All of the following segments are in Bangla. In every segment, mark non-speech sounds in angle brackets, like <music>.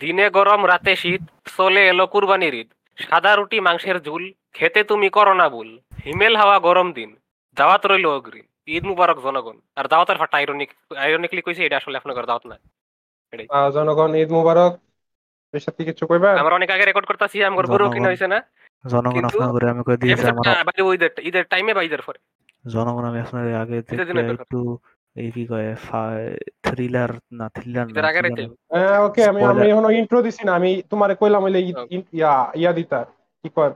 দিনে গরম রাতে শীত চলে এলো কুরবানির ঈদ। সাদা রুটি মাংসের ঝুল খেতে তুমি করো না ভুল। হিমেল হাওয়া গরম দিন দাওয়াত রইল অগ্রিম। ঈদ মুবারক জনগণ। আর দাওয়াতের ফাটা আইরনিক আইরনিকলি কইছে এটা আসলে আপনার দাওয়াত না। জনগণ ঈদ মুবারক। এর সাথে কিছু কইবা? আমরা অনেক আগে রেকর্ড করতেছি আমার গরু কিনা। হয়েছে না। জনগণ আপনার করে আমি কই দিয়েছি আমার ঈদের- ঈদের টাইমে বা ঈদের পরে। জনগণ আমি আপনার আগে। একটু এই কি কয় থ্রিলার না থ্রিলার না ওকে আমি আমি. এখনও ইন্ট্রো দিছি না আমি তোমারে কইলাম হইলে ইয়া ইয়া দিতা। কি কয়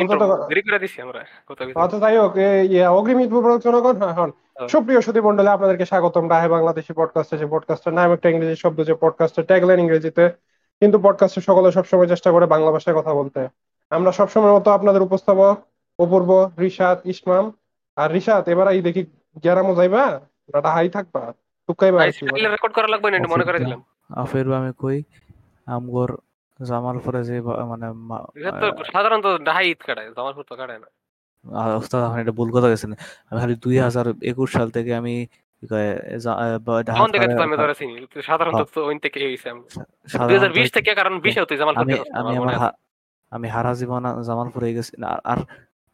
ইন্ট্রো দেরি করে দিছি আমরা কিছু। আচ্ছা হোক ইয়া অগ্রিম মুবারক জনগণ হ্যাঁ হ্যাঁ। হ্যাঁ। সুপ্রিয় সুধী মন্ডলে আপনাদেরকে স্বাগতম। রাহে বাংলাদেশি পডকাস্টে যে পডকাস্টের নাম একটা ইংরেজি শব্দ যে পডকাস্টের ট্যাগলাইন ইংরেজিতে। কিন্তু পডকাস্টে সকলে সবসময় চেষ্টা করে বাংলা ভাষায় কথা বলতে। আমরা সবসময় মতো আপনাদের উপস্থাপক অপূর্ব রিশাদ ইসমাম। আর রিশাদ এবার এই দেখি গ্যারামো যাইবা না হাই থাকবা টুকাইবা আর কি রেকর্ড করা লাগবে না মনে করে দিলাম। আফের আমি কই আমগর জামালপুরে যে মানে সাধারণত ডাহাই ঈদ কাটায় জামালপুর তো কাটায় না। ওস্তাদ আপনি এটা ভুল কথা গেছেন আমি খালি দুই হাজার একুশ সাল থেকে আমি আমি হ্যাঁ। জামালপুর হারা জীবন জামালপুরে গেছি আর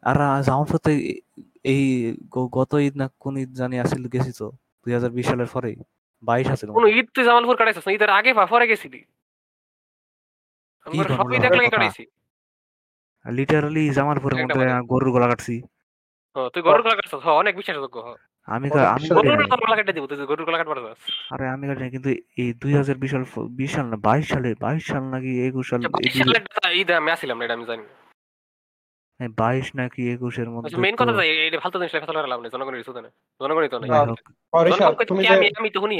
আর জামালপুরতে এই গত ঈদ না কোন ঈদ জানি আসিল গেছি তো দুই হাজার বিশ সালের পরে বাইশ আছিল কোন ঈদ তুই জামালপুর কাটাইছিস না? ঈদের আগে বা পরে গেছিলি? কাটাইছি। লিটারালি জামালপুরের মধ্যে গরুর গলা কাটছি। তুই গরুর গলা কাটছিস? হ, অনেক বিশ্বাসযোগ্য আমি আমি গরুর গলা কাটবার আরে আমি কাটি কিন্তু এই দুই হাজার বিশ সাল বিশ সাল না বাইশ সালে বাইশ সাল নাকি একুশ সাল ঈদ আমি আসিলাম না এটা আমি জানি। বাইশ নাকি একুশের মধ্যে মেইন কথা ফালতু জিনিস লাভ নেই জনগণের না জনগণই তো নাই। আমি তো শুনি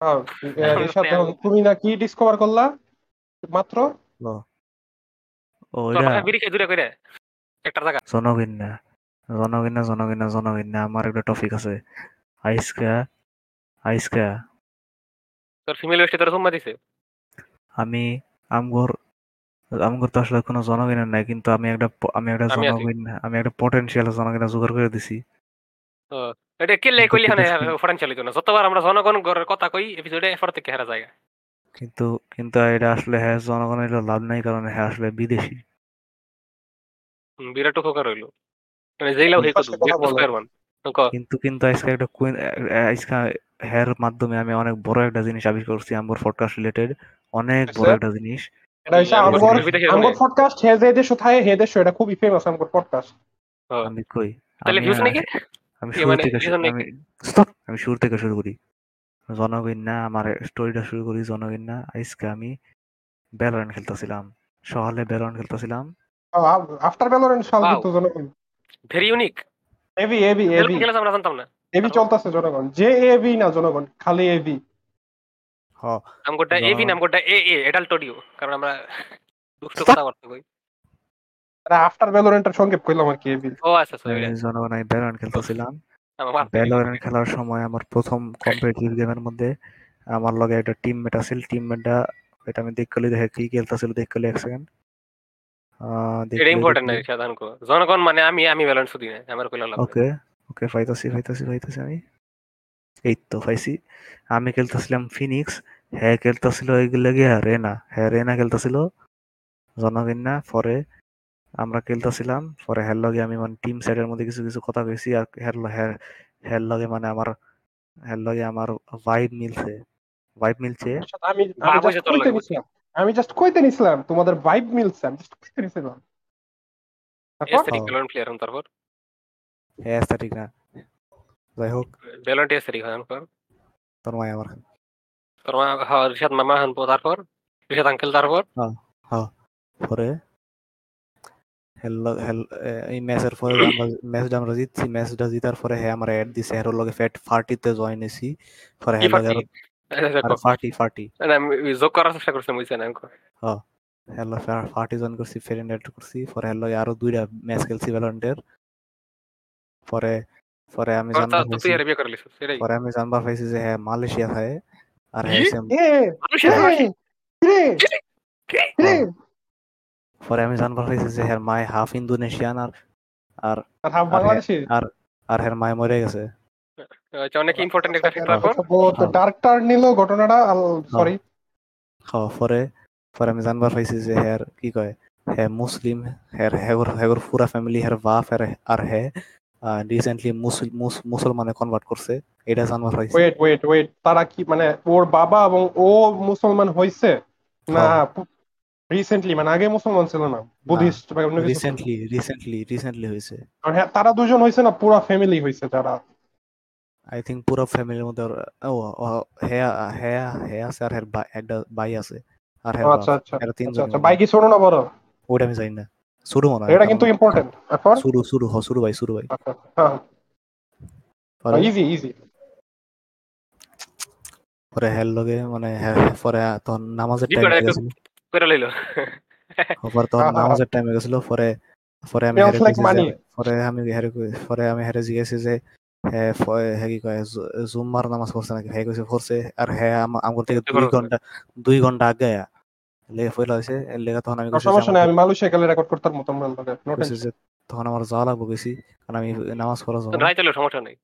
হ্যাঁ, তুমি ডিসকভার করলা? মাত্র? জনগণনা জনগণনা জনগণনা জনগণনা আমার একটা টপিক আছে। আইসকা আইসকা। তোর ফিমেল ওয়েস্টে তোর সম্মা দিছে। আমি আমগর আমগর তো আসলে কোনো জনগণের নাই কিন্তু আমি একটা আমি একটা আমি আছি। জনগণ আমি একটা পটেনশিয়াল জনগণনা জোগাড় করে দিছি। এটা কে লাই কইলি হানে ফরেন চালিত না। যতবার আমরা জনগণ গড়ের কথা কই এপিসোডে এফর থেকে হেরা যায়। কিন্তু কিন্তু এটা আসলে হ্যাঁ জনগণের লাভ নাই কারণ হ্যাঁ আসলে বিদেশি। হুম, বিরাট উপকার হইল। মানে যেইলাও হেই বিশ্বাসের কথা বলো। স্কয়ার ওয়ান কিন্তু কিন্তু আজকে একটা কুইন আজকে হ্যার মাধ্যমে আমি অনেক বড় একটা জিনিস আবিষ্কার করছি আমার পডকাস্ট রিলেটেড অনেক বড় আচ্ছা। একটা জিনিস। এটা হইছে আমি আমগর আমগর পডকাস্ট হে যে দেশ থায় হে দেশ এটা খুবই ফেমাস আমগর পডকাস্ট আমি কই? তাহলে ভিউজ নাকি? আমি শুরু থেকে আমি stop! আমি শুরু থেকে শুরু করি। জনগণ না আমার স্টোরিটা শুরু করি জনগণ না আজকে আমি ব্যালরেন্ট খেলতেছিলাম। সকালে ব্যালরেন্ট খেলতেছিলাম। আফটার সাল. কিন্তু জনগণ। Very unique AB AB AB খেলে আমরা জানতাম না। এবি চলতেছে জনগণ। যে এবি না জনগণ খালি এবি এবি জনগণ- নামগোটা এ এ এডাল্ট অডিও কারণ আমরা দুষ্ট কথা বলতে কই। আফটার ভ্যালোরেন্টের সংক্ষেপ কইলাম আর কি এবি ও আচ্ছা সরি জনগণ আমি ব্যালরেন্ট খেলতেছিলাম। ভ্যালোরেন্ট খেলার সময় আমার প্রথম কম্পিটিটিভ গেমের মধ্যে আমার লগে একটা টিমমেট আছিল টিমমেটটা এটা আমি দেখলে দেখে কি খেলতেছিল দেখলে এক সেকেন্ড এটা ইম্পর্টেন্ট না সাধারণ কো জনগণ মানে আমি আমি ব্যালেন্স দিই না আমার কইলা ওকে ওকে পাইতাছি পাইতাছি পাইতাছি আমি। এই তো পাইছি আমি খেলতেছিলাম ফিনিক্স হ্যাঁ খেলতেছিল এইগুলো গিয়া রেনা হ্যাঁ রেনা খেলতেছিল জনগণ না পরে আমরা খেলতেছিলাম পরে হ্যার লগে আমি মানে টিম সাইডের মধ্যে কিছু কিছু কথা কইছি আর হ্যার ল- হ্যার হ্যার লগে মানে আমার হ্যার লগে আমার ভাইব মিলছে ভাইব মিলছে। আমি আমি জাস্ট তোর কইতে নিছিলাম। আমি জাস্ট কইতে নিছিলাম তোমাদের ভাইব মিলছে আমি জাস্ট কইতে নিছিলাম। তারপর? হ্যাঁ। প্লেয়ার তারপর? হ্যাঁ ঠিক না। যাই হোক। ব্যালেন্ট এসেরিক হন পর তোর মায় আমার হ্যাঁ রিশাদ মামা তারপর রিশাদ আঙ্কেল তারপর পরে। হেল হেল এই ম্যাচের পরে আমরা ম্যাচটা আমরা জিতছি ম্যাচটা জিতার পরে হ্যাঁ আমরা অ্যাড দিছে হেরোর লগে ফ্যাট ফার্টিতে জয়েন হইছি পরে হ্যাঁ ফার্টি ফার্টি না যোগ করার চেষ্টা করছিলাম বুঝছেন আমি কই। হ্যালো ফার্টি জয়েন করছি ফ্রেন্ড অ্যাড করছি। পরে হ্যাঁ লগে আরও দুইটা ম্যাচ খেলছি ভ্যালোরেন্টের পরে পরে আমি জানবার তো- পাইছি বিয়ে করে লিছিস পরে আমি জানবার পাইছি যে হ্যাঁ মালয়েশিয়া থাকে। আর হ্যাঁ পরে আমি জানবার পাইছি যে হ্যাঁ মায় হাফ ইন্দোনেশিয়ান আর আর আর হাফ আর বাংলাদেশি? আর হ্যাঁ মায় মরে গেছে। আচ্ছা, অনেক ইম্পর্টেন্ট একটা ফ্যাক্ট তারপর বহুত হ্যাঁ। ডার্ক টার্ন নিল ঘটনাটা সরি হ্যাঁ। পরে পরে আমি জানবার পাইছি যে হ্যার কি কয় হ্যাঁ মুসলিম হেগর হেগর পুরা ফ্যামিলি হ্যার বাপ আর আর হ্যাঁ রিসেন্টলি মুসলমানে কনভার্ট করছে। এটা জানবার পাইছি। ওয়েট ওয়েট ওয়েট তারা কি মানে ওর বাবা এবং ও মুসলমান হইছে? না রিসেন্টলি মানে আগে মুসলমান ছিল না বুদ্ধিস্ট রিসেন্টলি রিসেন্টলি রিসেন্টলি হয়েছে হ্যাঁ, তারা দুজন হইছে না পুরো ফ্যামিলি হইছে তারা? আই থিঙ্ক পুরো ফ্যামিলির মধ্যে ও হ্যাঁ হ্যাঁ হ্যাঁ আছে আর একটা ভাই আছে। আর হ্যার আচ্ছা আচ্ছা। এরা আচ্ছা তিনজন আচ্ছা বাইক কি ছোট না বড়? ওটা আমি জানি না। শুরু মনে হয় এটা কিন্তু ইম্পর্টেন্ট তারপর শুরু শুরু হ শুরু ভাই শুরু ভাই। আচ্ছা হ্যাঁ। ইজি ইজি পরে হেল লগে মানে হ্যাঁ, পরে তখন নামাজের টাইম হয়ে গেছিল। করে লইলো? পরে তখন হ্যাঁ, হ্যাঁ। নামাজের টাইম হয়ে গেছিল পরে পরে আমি হেরে money. পরে আমি হেরে পরে আমি হেরে জিজ্ঞেসি যে হ্যাঁ হ্যাঁ কয় জুম্মার নামাজ পড়ছে নাকি? হ্যাঁ কইছে পড়ছে। আর হ্যাঁ আম- আমার থেকে দুই। ঘণ্টা দুই ঘণ্টা আগে হয়েছে তখন আমি আর কইছি যে সমস্যা নেই আমাকে- আমি মালয়েশিয়া গেলে রেকর্ড করতাম মতো আমরা নো কইছি যে তখন আমার যাওয়া লাগবো গেছি কারণ আমি নামাজ পড়া যাব রায় চলো সমস্যা নেই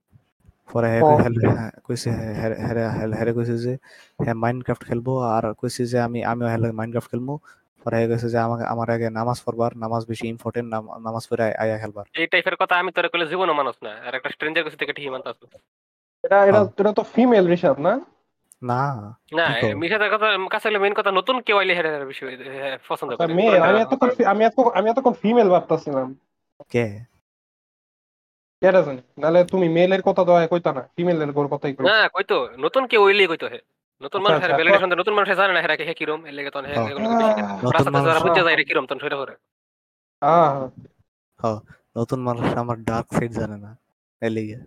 পরে ও। কই- কইছে কইছে যে হ্যাঁ মাইনক্রাফট খেলব আর কইছে যে আমি আমিও মাইনক্রাফট খেলব পরে কইছে যে আমাকে আমার আগে নামাজ পড়বার নামাজ বেশি ইম্পর্টেন্ট নামাজ পড়ে আয়া খেলবার এই টাইপের কথা আমি তোরে কইলে জীবনও মানুষ না আর একটা স্ট্রেঞ্জার কাছে থেকে ঠিকই মানতাছ এটা এটা। এটা তো ফিমেল ঋষভ না না না? মিশাদের কথা কাছে মেইন কথা নতুন কেউ আইলে হেরে বেশি হ্যাঁ, পছন্দ আচ্ছা, করে। আমি এতক্ষণ আমি এত আমি এতক্ষণ ফিমেল ভাবতাছিলাম। কে? কেটা জানি? নাহলে তুমি মেলের কথা তো কইতা না ফিমেলের গোর কথাই কইতা না কইতো নতুন কেউ হইলেই কইতো হে। নতুন আচ্ছা, মানুষ আচ্ছা, ভ্যালিডেশন নতুন মানুষ জানে না হেরা কে হে কিরম এর লেগে তখন হে। এগুলো বেশি নতুন রাস্তাতে যারা বুঝতে যায় রে কিরম তখন সেটা করে হ্যাঁ হ্যাঁ নতুন মানুষ আমার ডার্ক সাইড জানে না এর লিগে।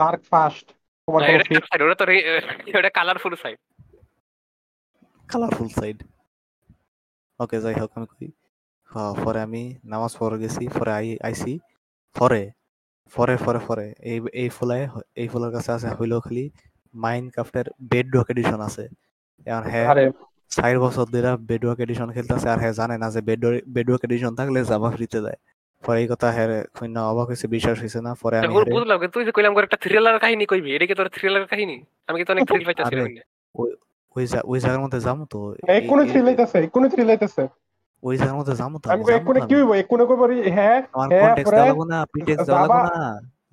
ডার্ক ফাস্ট ওটা তো রে- colourful side colourful side okay যাই হোক আমি কই পরে আমি নামাজ পড়ে গেছি পরে আই আইছি। পরে পরে পরে পরে এই এই ফুলায় এই ফুলের কাছে আছে হইল খালি মাইন ক্রাফটের বেড রক এডিশন আছে। এখন হ্যাঁ চার বছর ধরে বেড রক এডিশন খেলতেছে আর হ্যাঁ জানে না যে বেড বেড রক এডিশন থাকলে জামা ফ্রিতে দেয়। পরে এই কথা হ্যাঁ খুইনা অবাক হয়েছে বিশ্বাস হয়েছে না পরে আমি বুঝলাম কিন্তু তুই যে কইলাম করে একটা থ্রিলার কাহিনী কইবি এটা কি তোর থ্রিলার কাহিনী? আমি কি তো অনেক থ্রিল পাইতাছি ওই ওই জায়গার মধ্যে যাব তো এক্ষুনি এই- এই- থ্রিলাইতেছে এক্ষুনি থ্রিলাইতেছে ওই জায়গার মধ্যে যাব তো আমি তো কি। হইব এক্ষুনি কই পারি হ্যাঁ আমার হ্যাঁ, কন্টেক্সট লাগবো না দেওয়া লাগবো যাবা-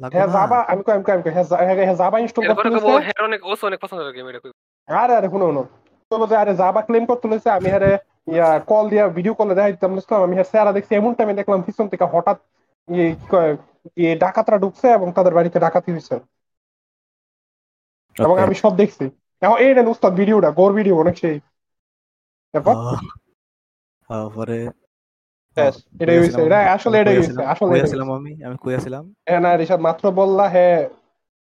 না হ্যাঁ যাবা আমি কই আমি কই আমি হ্যাঁ হ্যাঁ হ্যাঁ যাবা ইনস্টল করতে লইছে হের অনেক ওসো অনেক পছন্দ গেম এটা। আরে আরে শুনো শুনো। তো বলছে আরে যাবা ক্লেম করতে লইছে আমি আরে ইয়া কল দিয়া ভিডিও কলে বুঝলাম? আমি স্যারা দেখছি এমন টাইমে দেখলাম পিছন থেকে হঠাৎ ইয়ে কি কয় ইয়ে ডাকাতরা ঢুকছে এবং তাদের বাড়িতে ডাকাতি হয়েছে এবং আমি সব দেখছি। এখন এই নেন উস্তাদ ভিডিওটা গোর ভিডিও অনেক সেই। তারপর এটাই হইছে এটা আসলে এটাই হইছে আসলে আমি হ্যাঁ না ঋষাদ মাত্র বললা হ্যাঁ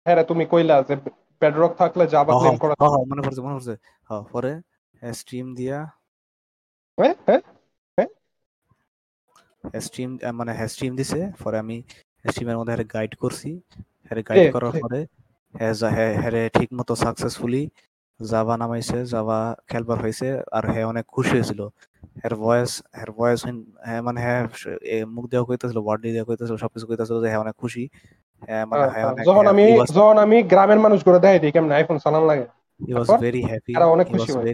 হ্যাঁ তুমি কইলা যে বেডরক থাকলে যাবা ক্লেম করা হ্যাঁ, মনে পড়ছে মনে পড়ছে। হ্যাঁ পরে স্ট্রিম দিয়া হ্যাঁ হ্যাঁ স্ট্রিম মানে স্ট্রিম দিছে। পরে আমি স্ট্রিমের মধ্যে হ্যাঁ গাইড করছি। হ্যাঁ গাইড করার পরে হ্যাঁ হ্যাঁ হ্যাঁ ঠিক মতো সাকসেসফুলি জাভা নামাইছে জাভা খেলবার হয়েছে আর হ্যাঁ অনেক খুশি হয়েছিল। ভয়েস ভয়েস হ্যাঁ মানে হ্যাঁ মুখ দেওয়া কইতেছিল ওয়ার্ড দিয়ে কইতেছিল সবকিছু কইতেছিল যে হ্যাঁ অনেক খুশি। হ্যাঁ মানে হ্যাঁ যখন আমি যখন আমি গ্রামের মানুষ করে দেখাই দিই কেমন আইফোন চালান লাগে। Happy তারা অনেক খুশি was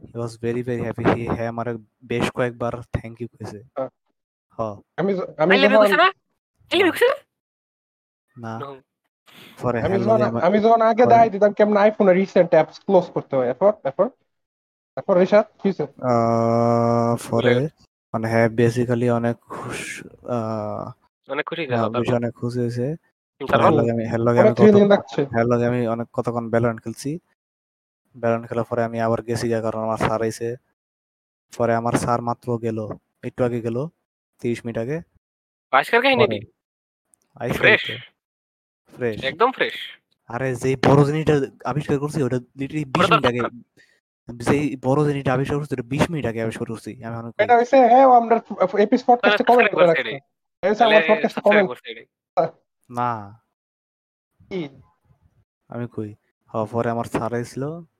হয়। he was very very happy. He হ্যাঁ আমার বেশ কয়েকবার থ্যাংক ইউ কইছে। হ্যাঁ। আমি আমি না. পরে আমি হ্যাঁ যখন আমি যখন আগে দেখাই দিতাম কেমন আইফোনের রিসেন্ট অ্যাপস ক্লোজ করতে হয়। এরপর এরপর? এরপর ঋষাদ কি পরে মানে হ্যাঁ বেসিক্যালি অনেক খুশ আহ, অনেক খুশি হ্যাঁ, হয়েছে অনেক খুশি হয়েছে। তারপর? হ্যাঁ আমি অনেক কতক্ষণ ব্যালন্ট খেলছি। ব্যালন্ট খেলার পরে আমি আবার গেছি গা কারণ আমার স্যার আইছে। পরে আমার স্যার মাত্র গেল একটু আগে গেল তিরিশ মিনিট আগে। আজকের কাহিনী কি আইসে ফ্রেশ ফ্রেশ একদম ফ্রেশ আরে যে বড় জিনিসটা আবিষ্কার করছি ওটা লিটারি বিশ মিনিট আগে। যেই বড় জিনিসটা আবিষ্কার করছি ওটা বিশ মিনিট আগে আবিষ্কার করছি। আমি অনেক এটা হইছে হ্যাঁ ও আমরা এপিস পডকাস্টে কমেন্ট করে রাখছে। এই হইছে আমার পডকাস্টে কমেন্ট না। আমি কই? হ্যাঁ পরে আমার স্যার আইছিল। হ্যাঁ,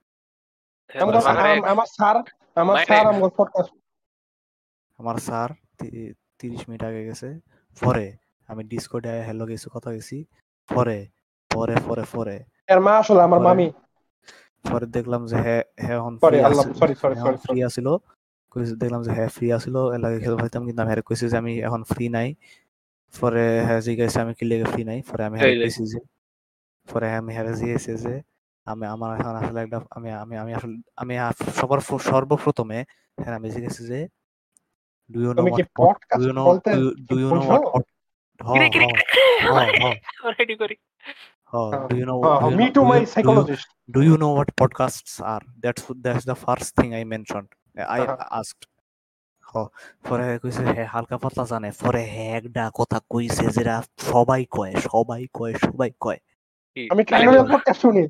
আমার স্যার আমার স্যার আমার পডকাস্ট আমার স্যার তি- তিরিশ মিনিট আগে গেছে। পরে আমি ডিসকর্ডে হ্যালো গেছি কথা গেছি। পরে পরে পরে পরে। এর মা আসলে আমার মামি। পরে দেখলাম যে হ্যাঁ হ্যাঁ ফ্রি আছিল। কইছে দেখলাম যে হ্যাঁ ফ্রি আছিল এর লাগে খেলতে পারতাম কিন্তু আমি হ্যাঁ কইছি যে আমি এখন ফ্রি নাই। পরে হ্যাঁ জিজ্ঞাসা আমি কি লেগে ফ্রি নাই? পরে আমি হ্যাঁ যে। কইছি যে পরে আমি হ্যাঁ জিজ্ঞাসা যে আমি আমার এখন আসলে একটা আমি আমি আমি আসলে আমি সবার প্র- সর্বপ্রথমে হ্যাঁ আমি জিজ্ঞাসা যে do you know what do you know do you know? What কিরে কিরে রেডি করি do you know me to my psychologist do you know what podcasts are? That's that's the first thing i mentioned. I Uh-huh. asked পরে কইছে হে হালকা পাতলা জানে। পরে হে একটা কথা কইছে যেটা সবাই কয় সবাই কয় সবাই কয়। আমি পডকাস্ট শুনি?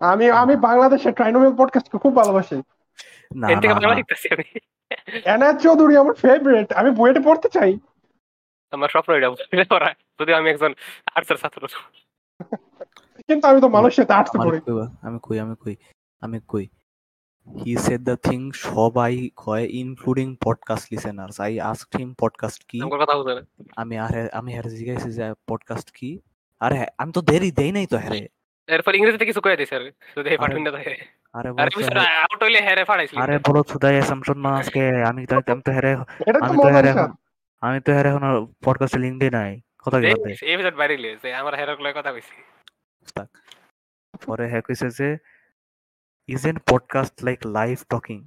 আমি আমি বাংলাদেশের ট্রাইনোমিয়াল পডকাস্টকে খুব ভালোবাসি। না চৌধুরী আমার ফেভারিট আমি বইটা পড়তে চাই। আমার স্বপ্ন এটা পড়া যদি আমি একজন আর্টসের ছাত্র। কিন্তু আমি তো মানুষের সাথে আর্টস পড়ি। আমি কই আমি কই আমি কই। হি সেড দ্য থিং সবাই কয় including podcast listeners I asked him podcast কি? আমি আরে আমি আরে জিজ্ঞাসা যে পডকাস্ট কি? আরে আমি তো দেরি দেই নাই তো হ্যারে এরপর ইংরেজিতে কিছু কয়ে দিছে আরে যদি এই আরে পাঠুন না থাকে আরে আরে বলছে আউট হইলে হেরে ফাড়াইছিল আরে বলো সুদাই অ্যাসাম্পশন না আজকে আমি তো আমি তো হেরে এটা তো আমি তো মজা হেরে আমি তো হেরে এখন পডকাস্টে লিংক দিই নাই। কথা বাদ দে এপিসোড বাইরে লিয়ে যে আমার হেরার লয় কথা কইছি। পরে হ্যাঁ কইছে যে isn't podcast like live talking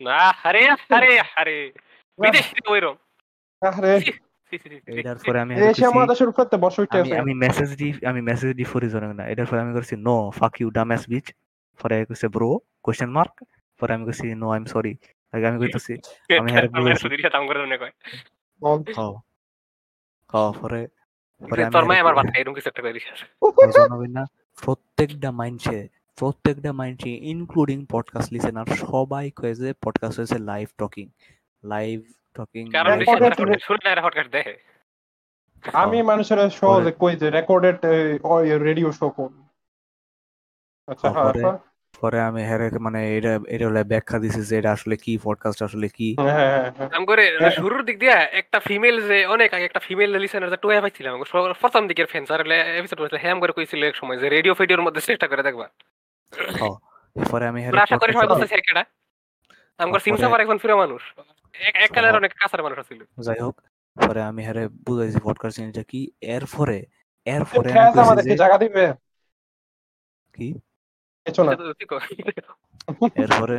না আরে আরে আরে। বিদেশি ওইরকম। আরে এটার পরে আমি আমি মেসেজ দি আমি মেসেজ দি ফরি জানো না। এটার পরে আমি করছি নো ফাক ইউ বিচ পরে কইছে ব্রো কোশ্চেন মার্ক পরে আমি কইছি নো আই এম সরি আগে আমি কইতাছি আমি হেরে তাম করে মনে পরে পরে আমি তোর মাই আমার বাচ্চা এরকম কিছু একটা না প্রত্যেকটা মাইন্ডসে প্রত্যেকটা মাইন্ডসে ইনক্লুডিং পডকাস্ট লিসেনার সবাই কয়ে যে পডকাস্ট হয়েছে লাইভ টকিং লাইভ টকিং কারণ শুনে না হটকাট আমি মানুষের সহজে কই যে রেকর্ডেড রেডিও শো কোন? আচ্ছা হ্যাঁ, হ্যাঁ পরে- হ্যাঁ, আমি হেরে মানে এটা এটা হলে ব্যাখ্যা দিছি যে এটা আসলে কি পডকাস্ট আসলে কি। হ্যাঁ হ্যাঁ হ্যাঁ আম করে হ্যাঁ। শুরুর দিক দিয়ে একটা ফিমেল যে অনেক আগে একটা ফিমেল লিসেনার যে টুয়ে পাইছিলাম প্রথম দিকের ফ্যান স্যার এপিসোড হয়েছিল করে কইছিল এক সময় যে রেডিও ফেডিওর মধ্যে চেষ্টা করে দেখবা। পরে আমি হেরে আশা করি সবাই বুঝতেছি একটা আমার তারপরে- সিমসাবার একজন ফিরে মানুষ। এক- এক কালের হ্যাঁ। অনেক কাছের মানুষ ছিল যাই হোক পরে আমি হেরে বুঝাইছি পডকাস্ট জিনিসটা কি এর পরে এর পরে আমাদেরকে যে- জায়গা দিবে? কি? এরপরে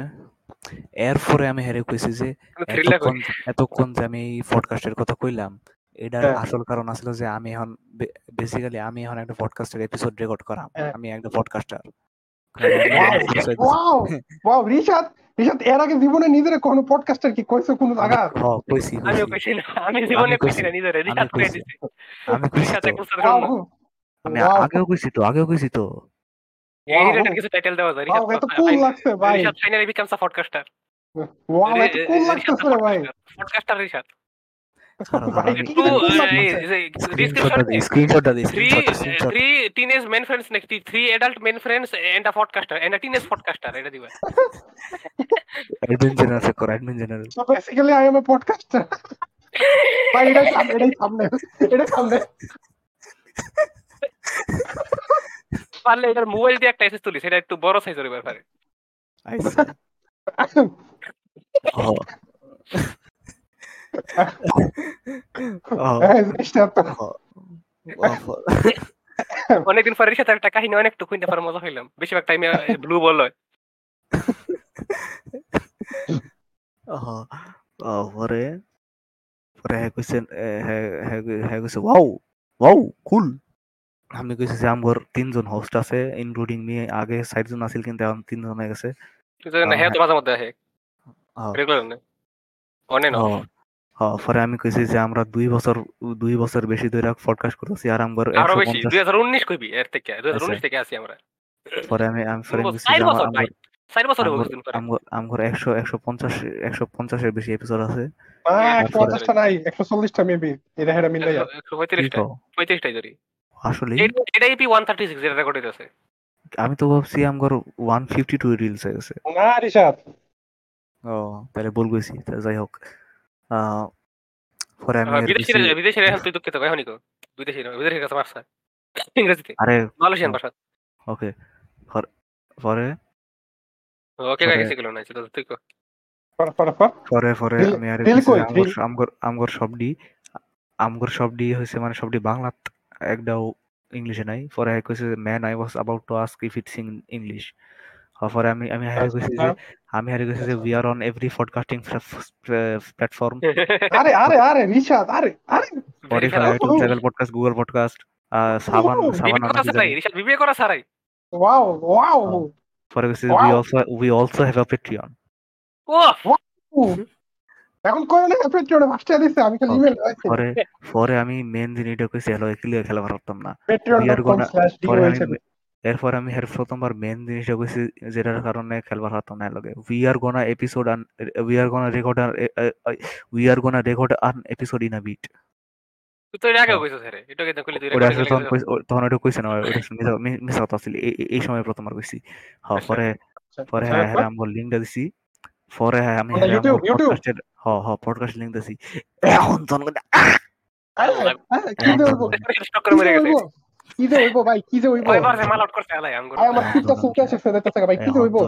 এরপরে আমি হেরে কইছি যে এতক্ষণ এতক্ষণ যে আমি এই পডকাস্টের কথা কইলাম এটার হ্যাঁ। আসল কারণ আসলে যে আমি এখন বেসিক্যালি আমি এখন একটা পডকাস্টের এপিসোড রেকর্ড করাম। হ্যাঁ। আমি একটা podcaster wow wow Rishad Rishad এর আগে জীবনে নিজের কোনো পডকাস্টার কি কইছো কোন জায়গা? কইছি আমিও কইছি না আমি জীবনে আমি কইছি না নিজের আমি কইছি। দিছি আমি এক বছর আমি আগেও কইছি তো আগেও কইছি তো। এই রিলেটেড কিছু টাইটেল দেওয়া যায় wow, এত cool লাগছে ভাই। Research finally becomes a podcaster wow এত কুল লাগছে রে ভাই। পডকাস্টার রিসার্চ কারণ ভাই, আমি কি যে cool লাগতেছে। স্ক্রিনশটটা দিই স্ক্রিনশটটা দিই three screenshot screenshot three teenage men friends নাকি three adult men friends and a podcaster and a teenage podcaster এটা দিবা অ্যাডমিন জেনারেল চেক করো admin general So basically I am a podcaster. ভাই এটাই সামনে এটাই সামনে এটাই সামনে পারলে এটার মোবাইল দিয়ে একটা এসএস তুলিস এটা একটু বড় সাইজের ব্যাপারে আইসা ও ও এই জিনিসটা তো ও অনেকদিন পরে সাথে একটা কাহিনী অনেক টুকুই দেখার মজা হইলাম। বেশিরভাগ টাইমে ব্লু বল হয়। পরে পরে হ্যাঁ কইছে হ্যাঁ কইছে ওয়াও ওয়াও কুল। আমি কইছি যে আমগর তিনজন হোস্ট আছে ইনক্লুডিং মি আগে চারজন আছিল কিন্তু এখন তিনজন হয়ে গেছে। হ্যাঁ তো মাঝে মধ্যে আহে। রেগুলার না। অনে না ও, ও, পরে আমি কইছি যে আমরা দুই বছর দুই বছর বেশি ধরে পডকাস্ট করতেছি আর আমগর আরও বেশি পঞ্চাশ দুই হাজার উনিশ কইবি এর থেকে দুই হাজার উনিশ আচ্ছা। থেকে আছি আমরা। পরে আমি আমি পরে কইছি চার যে বছর আমার- ভাই চার বছর হয়ে আমগর পরে। আমগর একশো একশো পঞ্চাশ একশো বেশি এপিসোড আছে। হ্যাঁ একশো পঞ্চাশটা নাই একশো চল্লিশটা মেবি এটা হেরা মিলে যায় একশো পঁয়ত্রিশটা কি কও? ধরি। আসলে? এটা থার্টি সিক্স যেটা রেকর্ড আছে আমি তো ভাবছি ফিফটি টু রিলস হয়ে গেছে না রিশাদ। ও তাহলে ভুল গেছি তা যাই হোক। আহ, পরে আমি এর বিদেশি কইছি, বিদেশি তুই দুঃখিত এখনই কো। বিদেশি বিদেশির কাছে মারছা ইংরেজিতে। আরে মালয়েশিয়ান ভাষা। ওকে। সেটা তুই কো। আমি আর drill আমগর Drill? আমগর আমগর শব্দই আমগর শব্দই হইছে মানে শব্দই বাংলাত একটাও ইংলিশে নাই। পরে কইছে man I was about to ask if it's in English পরে আমি আমি হ্যাঁ কইছি যে আমি হ্যাঁ কইছি যে we are on every podcasting platform আরে আরে আরে রিশাদ আরে আরে। Spotify. Travel podcast Google podcast সাবান সাবান বিবে করা ছাড়াই ওয়াও ওয়াও পরে Wow. We also we also have a Patreon এখন করে না পেট্রোলে পাঁচটা দিছে? আমি খালি ইমেল পরে পরে আমি মেন জিনিসটা কইছি হ্যালো একিলিয়া খেলা পারতাম না। Patreon.com এরপর আমি হের প্রথমবার মেন জিনিসটা কইছি যেটার কারণে খেলবার হাতো না লগে। We are gonna episode an we are gonna record we are gonna record an episode in a bit এটা তখন কইছে- না কথা ছিল এই- এই- এই সময় প্রথমবার কইছি। হ্যাঁ আচ্ছা। পরে পরে আচ্ছা, হ্যাঁ হ্যাঁ দিছি। পরে হ্যাঁ আমি হ হ পডকাস্ট দিছি। এখন কি যে হইবো? ভাই? কি যে হইবো? কয়বার যে মাল আউট করতে আলাই আমগো আরে আমার হয়ে ভাই কি যে এখন হইবো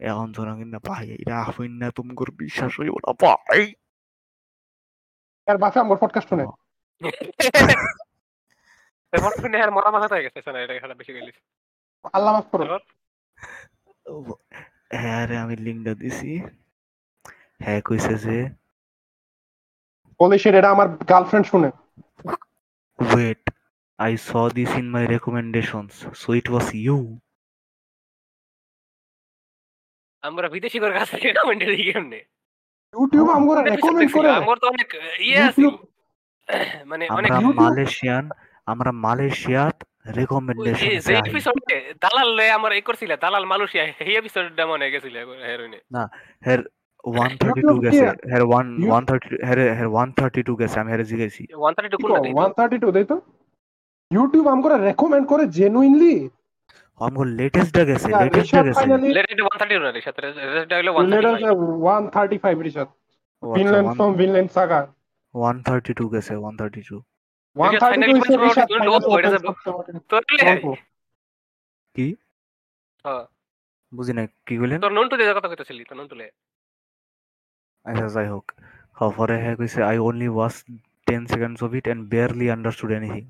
এখন জনগণ না ভাই এটা হইন না তোমার বিশ্বাস হইব না ভাই। আর বাসা আমার পডকাস্ট শুনে। <laughs> এবার শুনে আর মরা মাথা হয়ে গেছে শোনা এটা বেশি গেলিস আল্লাহ মাফ করুন হ্যাঁ রে আমি লিঙ্কটা দিছি। হ্যাঁ কইছে যে বলিস এটা আমার গার্লফ্রেন্ড শুনে। Wait I saw this in my recommendations so it was you আমরা বিদেশি করে কাছে রেকমেন্ড দিই কেমনে। ইউটিউব আমগো রেকমেন্ড করে। আমার তো অনেক ইয়ে আছে। মানে অনেক আমরা মালয়েশিয়ান আমরা মালয়েশিয়াত রেকমেন্ডেশন যে এপিসোডে দালাল লয়ে আমার এই করছিল দালাল মালয়েশিয়া এই এপিসোডটা মনে গেছিল হেরোইনে। হের 132 YouTube গেছে হের 1 You- 130 হের হের 132 গেছে আমি হেরে জিগাইছি। 132 কোনটা দিই ওয়ান থার্টি টু দেই তো? ইউটিউব আমগো রেকমেন্ড করে জেনুইনলি আমগো লেটেস্টটা গেছে Yeah, লেটেস্টটা ঋষাদ গেছে finally লেটেড 132 না সাথে রেজেন্ট হলো লেটার 135 ওয়ান থার্টি ফাইভ রিশাদ ও আচ্ছা, ফিনল্যান্ড one- ফ্রম ফিনল্যান্ড সাগা 132 গেছে 132 one Rishad thirty finally two বলছে, রিশাদ ওটা তো ওইটা যাব। তোর লে কি হ্যাঁ বুঝি না কি কইলেন তোর নন্টু দিয়ে কথা কইতেছিলি তোর নন্টু লে আচ্ছা যাই হোক হ্যাঁ পরে হ্যাঁ কইছে I only watch 10 seconds of it and barely understood anything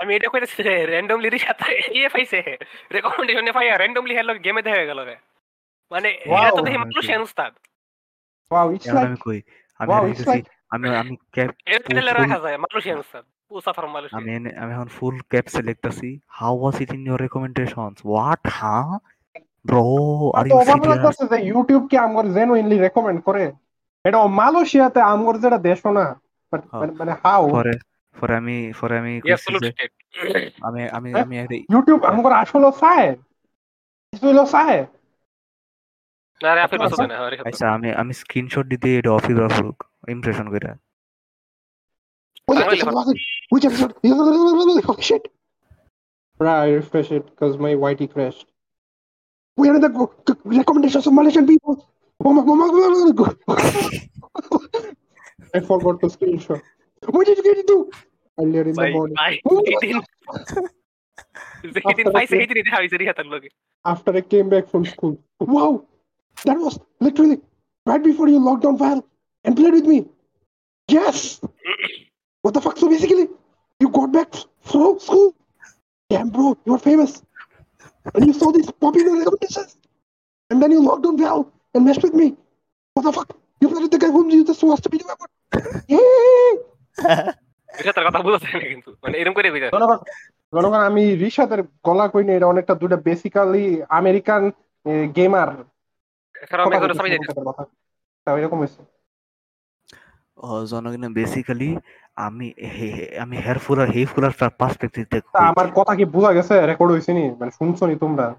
আমি এটা কইতেছি র্যান্ডমলি রি সাথে ইয়ে পাইছে রেকমেন্ডেশনে পাইয়া র্যান্ডমলি হেলো গেমে দেখা গেল রে। মানে. এটা তো দেখি মানুষের উস্তাদ। ওয়াও ইটস লাইক আমি কই? আমি Wow, হেরে it's গেছি like- আমি আমি ক্যাপ এর রাখা যায় মানুষের উস্তাদ আমি আমি এখন full cap select how was it in your recommendations what হ্যাঁ ব্রো আর ইউ সিরিয়াস যে ইউটিউব কি আমগর জেনুইনলি রেকমেন্ড করে? এটা মালয়েশিয়াতে আমগর যেটা দেশ না। মানে- মানে হাউ পরে আমি পরে আমি আমি আমি হ্যাঁ? আমি ইউটিউব আমগর আসলে চায় আসলে চায় না রে আপনি আচ্ছা, বসে না আরে আচ্ছা আমি আমি স্ক্রিনশট দিতে এটা অফিস রাখুক ইমপ্রেশন কইরা Which episode it? Oh shit. Right, I refresh it because my whitey crashed. We are in the recommendations of Malaysian people. Oh oh oh I forgot to screenshot. What did you get into? Earlier <laughs> in the morning. After I came back from school. Wow! That was literally right before you locked down file and played with me. Yes! What the fuck? So basically, you got back from school. Damn, bro, you are famous. And you saw these popular recommendations. And then you locked down Val and messed with me. What the fuck? You played with the guy whom you just watched the be about. <laughs> Yeah! কথা না কিন্তু। মানে এরকম করে কইতা জনগণ জনগণ আমি রিশাদের গলা কই না এটা অনেকটা দুটা বেসিক্যালি আমেরিকান গেমার কারণ আমি ধরে সবাই যাইতে এরকম হয়েছে। জনগণ বেসিক্যালি আমি হে- হে- আমি হেয়ার ফুলার হে ফুলার পার্সপেক্টিভ থেকে আমার কথা কি বোঝা গেছে? রেকর্ড হয়েছে নি? মানে শুনছো নি তোমরা?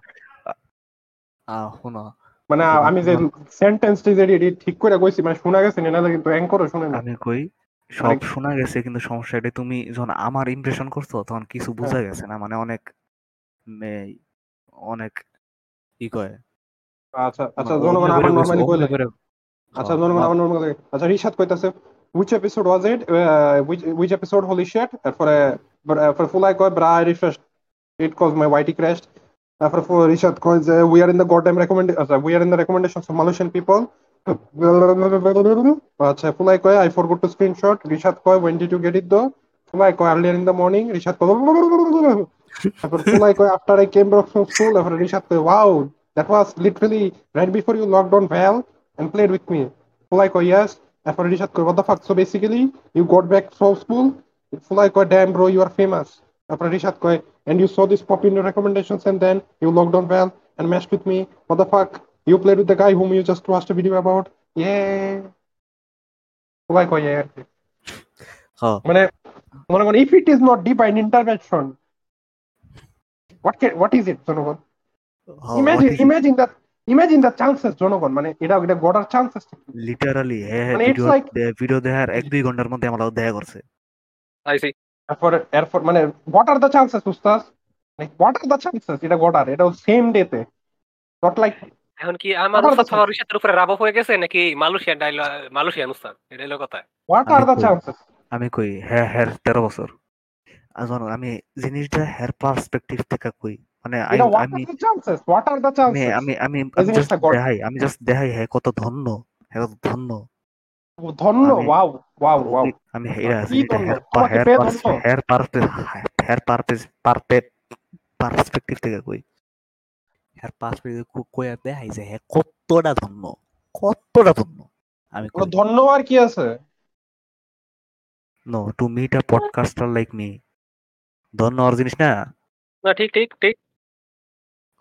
আহ শোনো। মানে আমি যে সেন্টেন্সটি যে এটি ঠিক করে কইছি মানে শোনা গেছে নি? কিন্তু অ্যাঙ্করও শুনে না। আমি কই? সব মানে- শোনা গেছে কিন্তু সমস্যা এটা তুমি যখন আমার ইমপ্রেশন করছ তখন কিছু বোঝা গেছে না মানে অনেক অনেক ই কয় আচ্ছা আচ্ছা মানে জনগণ অভিনয় আবার করে কইছো, নরমালি কইলে আচ্ছা হ্যাঁ, জনগণ আমার নর্মাল আচ্ছা রিশাদ কইতাছে which episode was it uh, which which episode holy shit এরপরে এরপরে ফুলাই কয় I refreshed it cause my whitey crashed তারপরে ফু- রিশাদ কয় যে we are in the goddamn recommend আচ্ছা we are in the recommendations of Malaysian people আচ্ছা ফুলাই কয় I forgot to screenshot Rishad কয় when did you get it though ফুলাই কয় earlier in the morning Rishad কয় তারপর ফুলাই কয় after I came back from school তারপরে রিশাদ কয় wow that was literally right before you logged on Val and played with me ফুলাই কয় yes তারপরে রিশাদ কয় what the fuck so basically you got back from school ফুলাই কয় damn bro you are famous তারপরে রিশাদ কয় and you saw this pop in your recommendations and then you logged on Val and messed with me what the fuck You played with the guy whom you just watched a video about? Yeah. ফুলাই কয় yeah আর কি। হ্যাঁ, মানে মনে করেন if it is not divine intervention what can, what is it জনগণ? হ্যাঁ, imagine what is it? Imagine that imagine the chances জনগণ মানে এটা এটা গড়ার চান্সেস লিটারালি হ্যাঁ হ্যাঁ মানে it's ভিডিও like- ভিডিও দেখার এক দুই ঘণ্টার মধ্যে আমার দেখা করছে। আইসি এরপর এরপর মানে হোয়াট আর দ্য চান্সেস উস্তাদ? হোয়াট আর দ্য চান্সেস এটা গড়ার এটা সেম ডেতে নট লাইক এখন কি আমার উস্তাদ দেখো। হওয়ার উপরে রাবপ হয়ে গেছে নাকি মালয়েশিয়ান ডাইল মালয়েশিয়ান উস্তাদ? এটা হলো কথা। হোয়াট আমি আর কই- চান্সেস আমি কই? হ্যাঁ হ্যাঁ তেরো বছর। আর জানো আমি জিনিসটা হ্যার পার্সপেক্টিভ থেকে কই। মানে I- আমি হোয়াট আর আমি চান্সেস আমি আমি আমি জাস্ট দেখাই আমি জাস্ট দেখাই হ্যাঁ কত ধন্য হ্যাঁ কত ধন্য। ধন্য আমি- ওয়াও ওয়াও ওয়াও। আমি-? হ্যার হ্যার পার্সপেক্টিভ থেকে কই। হ্যার পার্সপেক্টিভ কই আর দেখাই যে হ্যাঁ কতটা ধন্য কতটা ধন্য। আমি ধন্য আর কি আছে? No to meet a podcaster like me ধন্য আর জিনিস না? না ঠিক ঠিক ঠিক।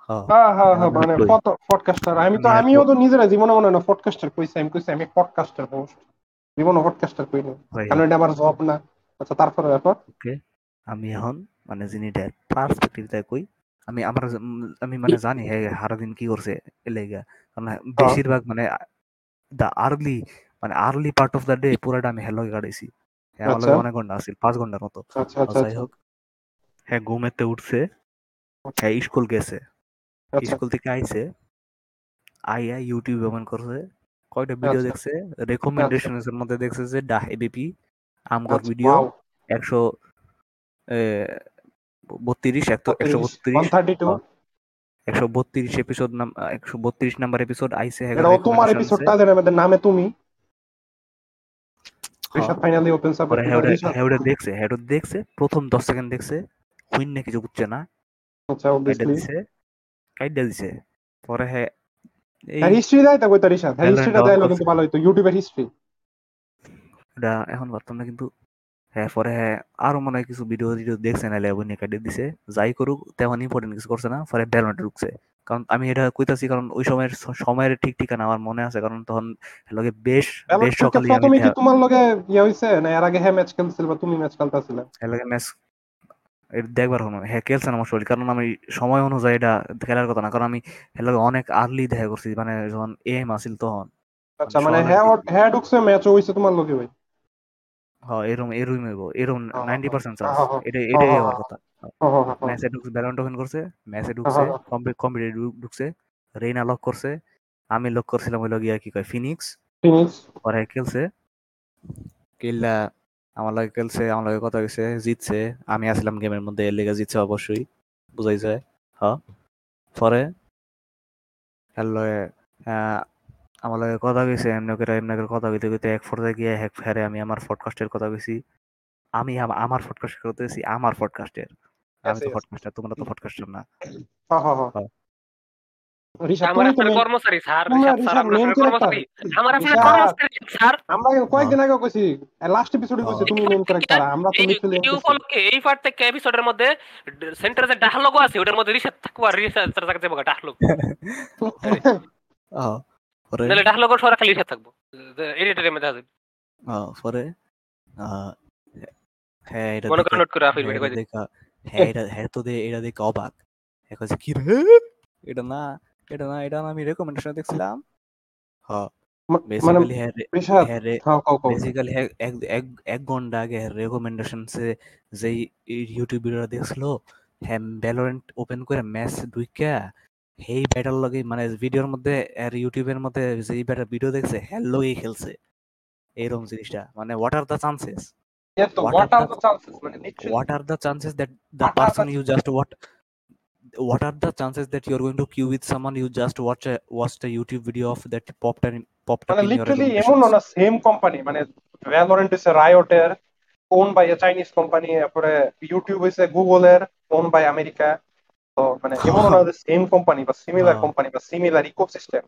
হ্যাঁ। হ্যাঁ হ্যাঁ হ্যাঁ আমি মানে। পডকাস্টার আমি তো আমিও তো নিজেরা জীবনে মনে হয় না পডকাস্টার কইছি আমি কইছি আমি পডকাস্টার হোস্ট জীবনে পডকাস্টার কই না। কারণ এটা আমার জব না। আচ্ছা তারপরে ব্যাপার? আমি এখন মানে জিনিসটা পার্সপেক্টিভ থেকে কই আমি আমার আমি মানে জানি হ্যাঁ সারাদিন কি করছে এলাকা। কারণ বেশিরভাগ মানে দা আর্লি মানে early part of the day পুরাটা আমি হেলো কাটাইছি হ্যাঁ আমার আচ্ছা। অনেক ঘণ্টা আছিল পাঁচ ঘণ্টার মতো। আচ্ছা আচ্ছা যাই হোক হ্যাঁ ঘুমেতে উঠছে হ্যাঁ স্কুল গেছে। স্কুল থেকে আইছে আইয়া ইউটিউব ওপেন করছে কয়টা ভিডিও। দেখছে রেকমেন্ডেশনস এর মধ্যে দেখছে যে ডাহ এবিপি আমগর ভিডিও একশো বত্রিশ একশো বত্রিশ 132 হ্যাঁ, একশো বত্রিশ এপিসোড একশো বত্রিশ নাম্বার এপিসোড আইসে হ্যাঁ তোমার এপিসোডটা আমাদের নামে তুমি। ফাইনালি হ্যাঁ হ্যাঁ দেখছে হ্যাঁ দেখছে প্রথম দশ সেকেন্ড দেখছে না কিছু বুঝছে না। আচ্ছা অবভিয়াসলি কাইডা দিছে পরে হ্যাঁ হ্যাঁ হিস্ট্রি দেয় তো হ্যাঁ হিস্ট্রিটা কিন্তু ভালো হইতো ইউটিউবের হিস্ট্রি এখন কিন্তু হ্যাঁ পরে হ্যাঁ আরও মনে হয় কিছু ভিডিও ভিডিও দেখছে না লেবু নিয়ে কাটিয়ে দিছে। যাই করুক তেমন ইম্পর্টেন্ট কিছু করছে না পরে ব্যালমেন্টে ঢুকছে। কারণ আমি এটা কইতাছি কারণ ওই সময়ের সময়ের ঠিক ঠিকানা আমার মনে আছে কারণ তখন লগে বেশ বেশ সকালে আমি প্রথমে কি তোমার লগে ইয়ে হইছে না এর আগে হ্যাঁ ম্যাচ খেলছিল বা তুমি ম্যাচ খেলতেছিলে? এর লগে ম্যাচ দেখবার হলো হ্যাঁ খেলছে না আমার শরীর কারণ আমি সময় অনুযায়ী এটা খেলার কথা না কারণ আমি এর লগে অনেক আর্লি দেখা করছি মানে যখন এম আসিল তখন। আচ্ছা মানে মানে হ্যাঁ হ্যাঁ ঢুকছে ম্যাচ হইছে তোমার লগে ভাই? হ্যাঁ এরকম এরকম হইব নাইনটি পার্সেন্ট চান্স এটা এটাই হওয়ার কথা। ম্যাচে ঢুকছে ব্যালন টোকেন করছে ম্যাচে ঢুকছে ঢুকছে রেইনা লক করছে আমি লক করছিলাম হইল গিয়া কি কয় ফিনিক্স ফিনিক্স পরে খেলছে। কিল্লা আমার লাগে খেলছে আমার লাগে কথা হয়েছে জিতছে। আমি আসলাম গেমের মধ্যে এর লেগে জিতছে অবশ্যই বুঝাই যায় হ্যাঁ পরে আহ, আমার লাগে কথা কইছে এমনি করে এমনি করে কথা কইতে কইতে এক পর্যায়ে গিয়ে এক ফেরে আমি আমার পডকাস্টের কথা কইছি। আমি আমার পডকাস্টের কথা কইছি আমার পডকাস্টের আমি তো yes. পডকাস্টার তোমরা তো পডকাস্টার না। হ্যাঁ হ্যাঁ হ্যাঁ। কর্মচারী স্যার। আমার আপনার ঋষভ, আমরা কয়েকদিন আগে কইছি লাস্ট এপিসোডে কইছি। তুমি ক্যারেক্টার আমরা তো এই উপলক্ষে এই পার্ট এপিসোডের মধ্যে সেন্টারে যে ডায়লগ আছে ওটার মধ্যে রিসার্চ থাকব আর রিসার্চ থাকতে ডায়লগ পরে? ডায়লগের সরা খালি থাকব। এডিটরের মধ্যে আছে আহ, পরে? হ্যাঁ এটা মনে করে নোট করে আফিল হ্যাঁ, দেখা। হ্যাঁ এটা হ্যাঁ তো দে এটা দেখে অবাক। হ্যাঁ কইছে কি রে? এটা না এটা না এটা না আমি রেকমেন্ডেশন দেখছিলাম। হ্যাঁ হ্যাঁ হ্যাঁ হ্যাঁ এক এক এক ঘণ্টা আগে রেকমেন্ডেশনসে যেই ইউটিউব ভিডিওটা দেখছিল হ্যাঁ ভ্যালোরেন্ট ওপেন করে ম্যাচ ঢুইকা হেই ব্যাটার লগে মানে ভিডিওর মধ্যে আর ইউটিউবের মধ্যে যে ব্যাটার ভিডিও দেখছে হ্যালো লগে খেলছে। এরকম জিনিসটা মানে what are the chances what are the chances that the person you just what what are the chances that you are going to queue with someone you just watch watch the YouTube video of that pop time pop time মানে লিটারালি এমন না সেম কোম্পানি মানে ভ্যালোরেন্ট ইজ এ রায়োট এর own by a Chinese company তারপরে ইউটিউব ইজ এ গুগল এর ওন বাই আমেরিকা তো মানে এমন না যে সেম কোম্পানি বা সিমিলার হ্যাঁ। কোম্পানি বা সিমিলার ইকোসিস্টেম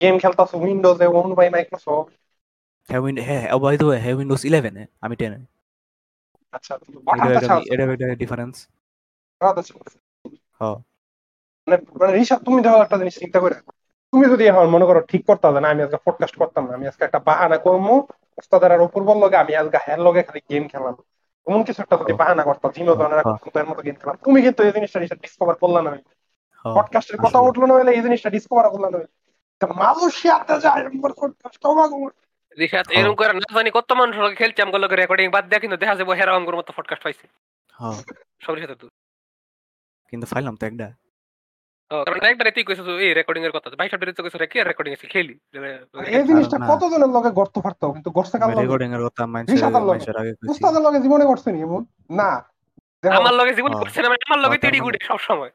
গেম খেলতাছো উইন্ডোজে ওন বাই মাইক্রোসফট হ্যাঁ উইন হ্যাঁ by the way হ্যাঁ উইন্ডোজ ইলেভেন এ আমি টেনে আচ্ছা এটা are the একটা chances? এটা ডিফারেন্স are the chances? হ্যাঁ। মানে মানে তুমি একটা জিনিস চিন্তা করে তুমি যদি এখন মনে করো ঠিক করতে না আমি আজকে পডকাস্ট করতাম না আমি আজকে একটা বাহানা করব ওস্তাদের আর উপর বল লগে আমি আজকে হ্যার লগে খালি গেম খেলাম এমন কিছু একটা যদি হ্যাঁ। বাহানা করতাম জিমে ধরনের এর মতো গেম খেলাম তুমি কিন্তু এই জিনিসটা ডিসকভার করলা না। হ্যাঁ। পডকাস্টের কথা আসলে। উঠল না হলে এই জিনিসটা ডিসকভার করলা না মালয়েশিয়াতে যায় পডকাস্ট রিসাত হ্যাঁ। এরকম করে না জানি কত মানুষ লগে খেলছে আমগুলো লগে রেকর্ডিং বাদ দেয়া কিন্তু দেখা যাবে হেরা অঙ্গুর মতো পডকাস্ট পাইছে। হ্যাঁ। সবরি সাথে তুই কিন্তু ফাইলাম তো একটা। এই রেকর্ডিং এর কথা। ভাই সাহেব তো কইছিস কি রেকর্ডিং আছে? খেলি। এই জিনিসটা না। কতজনের লগে গর্ত ফারতো কিন্তু গর্তে কাল রেকর্ডিং এর কথা মাইনছে রিশাদের লগে। মাইনছের আগে কইছি। উস্তাদের লগে জীবনে করছে নি এমন? না। আমার লগে জীবন। করছে না মানে আমার লগে তেড়ি মানে- সব সময়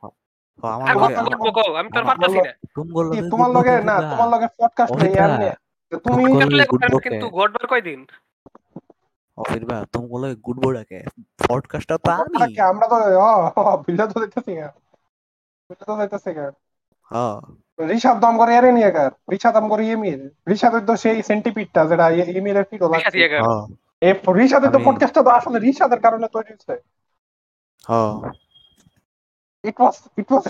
আমার আর লগে আমি তোর পারতাছি না। তোমার লগে না তোমার লগে পডকাস্ট নেই অভিজ্ঞতা। তুমি Good কাটলে good করেন book কিন্তু গডবার কয়দিন? অফির বা লগে গুড বোর্ড আকে পডকাস্টটা তো আমি। আমরা তো ও বিল্লা তো যাইতেছি গা বিল্লা তো যাইতেছি গা। হ্যাঁ। ঋষাদ দাম করে এরে নিয়ে দাম করে ইমির। ঋষাদের তো সেই সেন্টিপিডটা যেটা ইমিরের পিডো রিসাত লাগছে হ্যাঁ। ঋষাদের তো পডকাস্টটা তো আসলে ঋষাদের কারণে তৈরি হয়েছে। হ্যাঁ। ইট ওয়াজ ইট ওয়াজ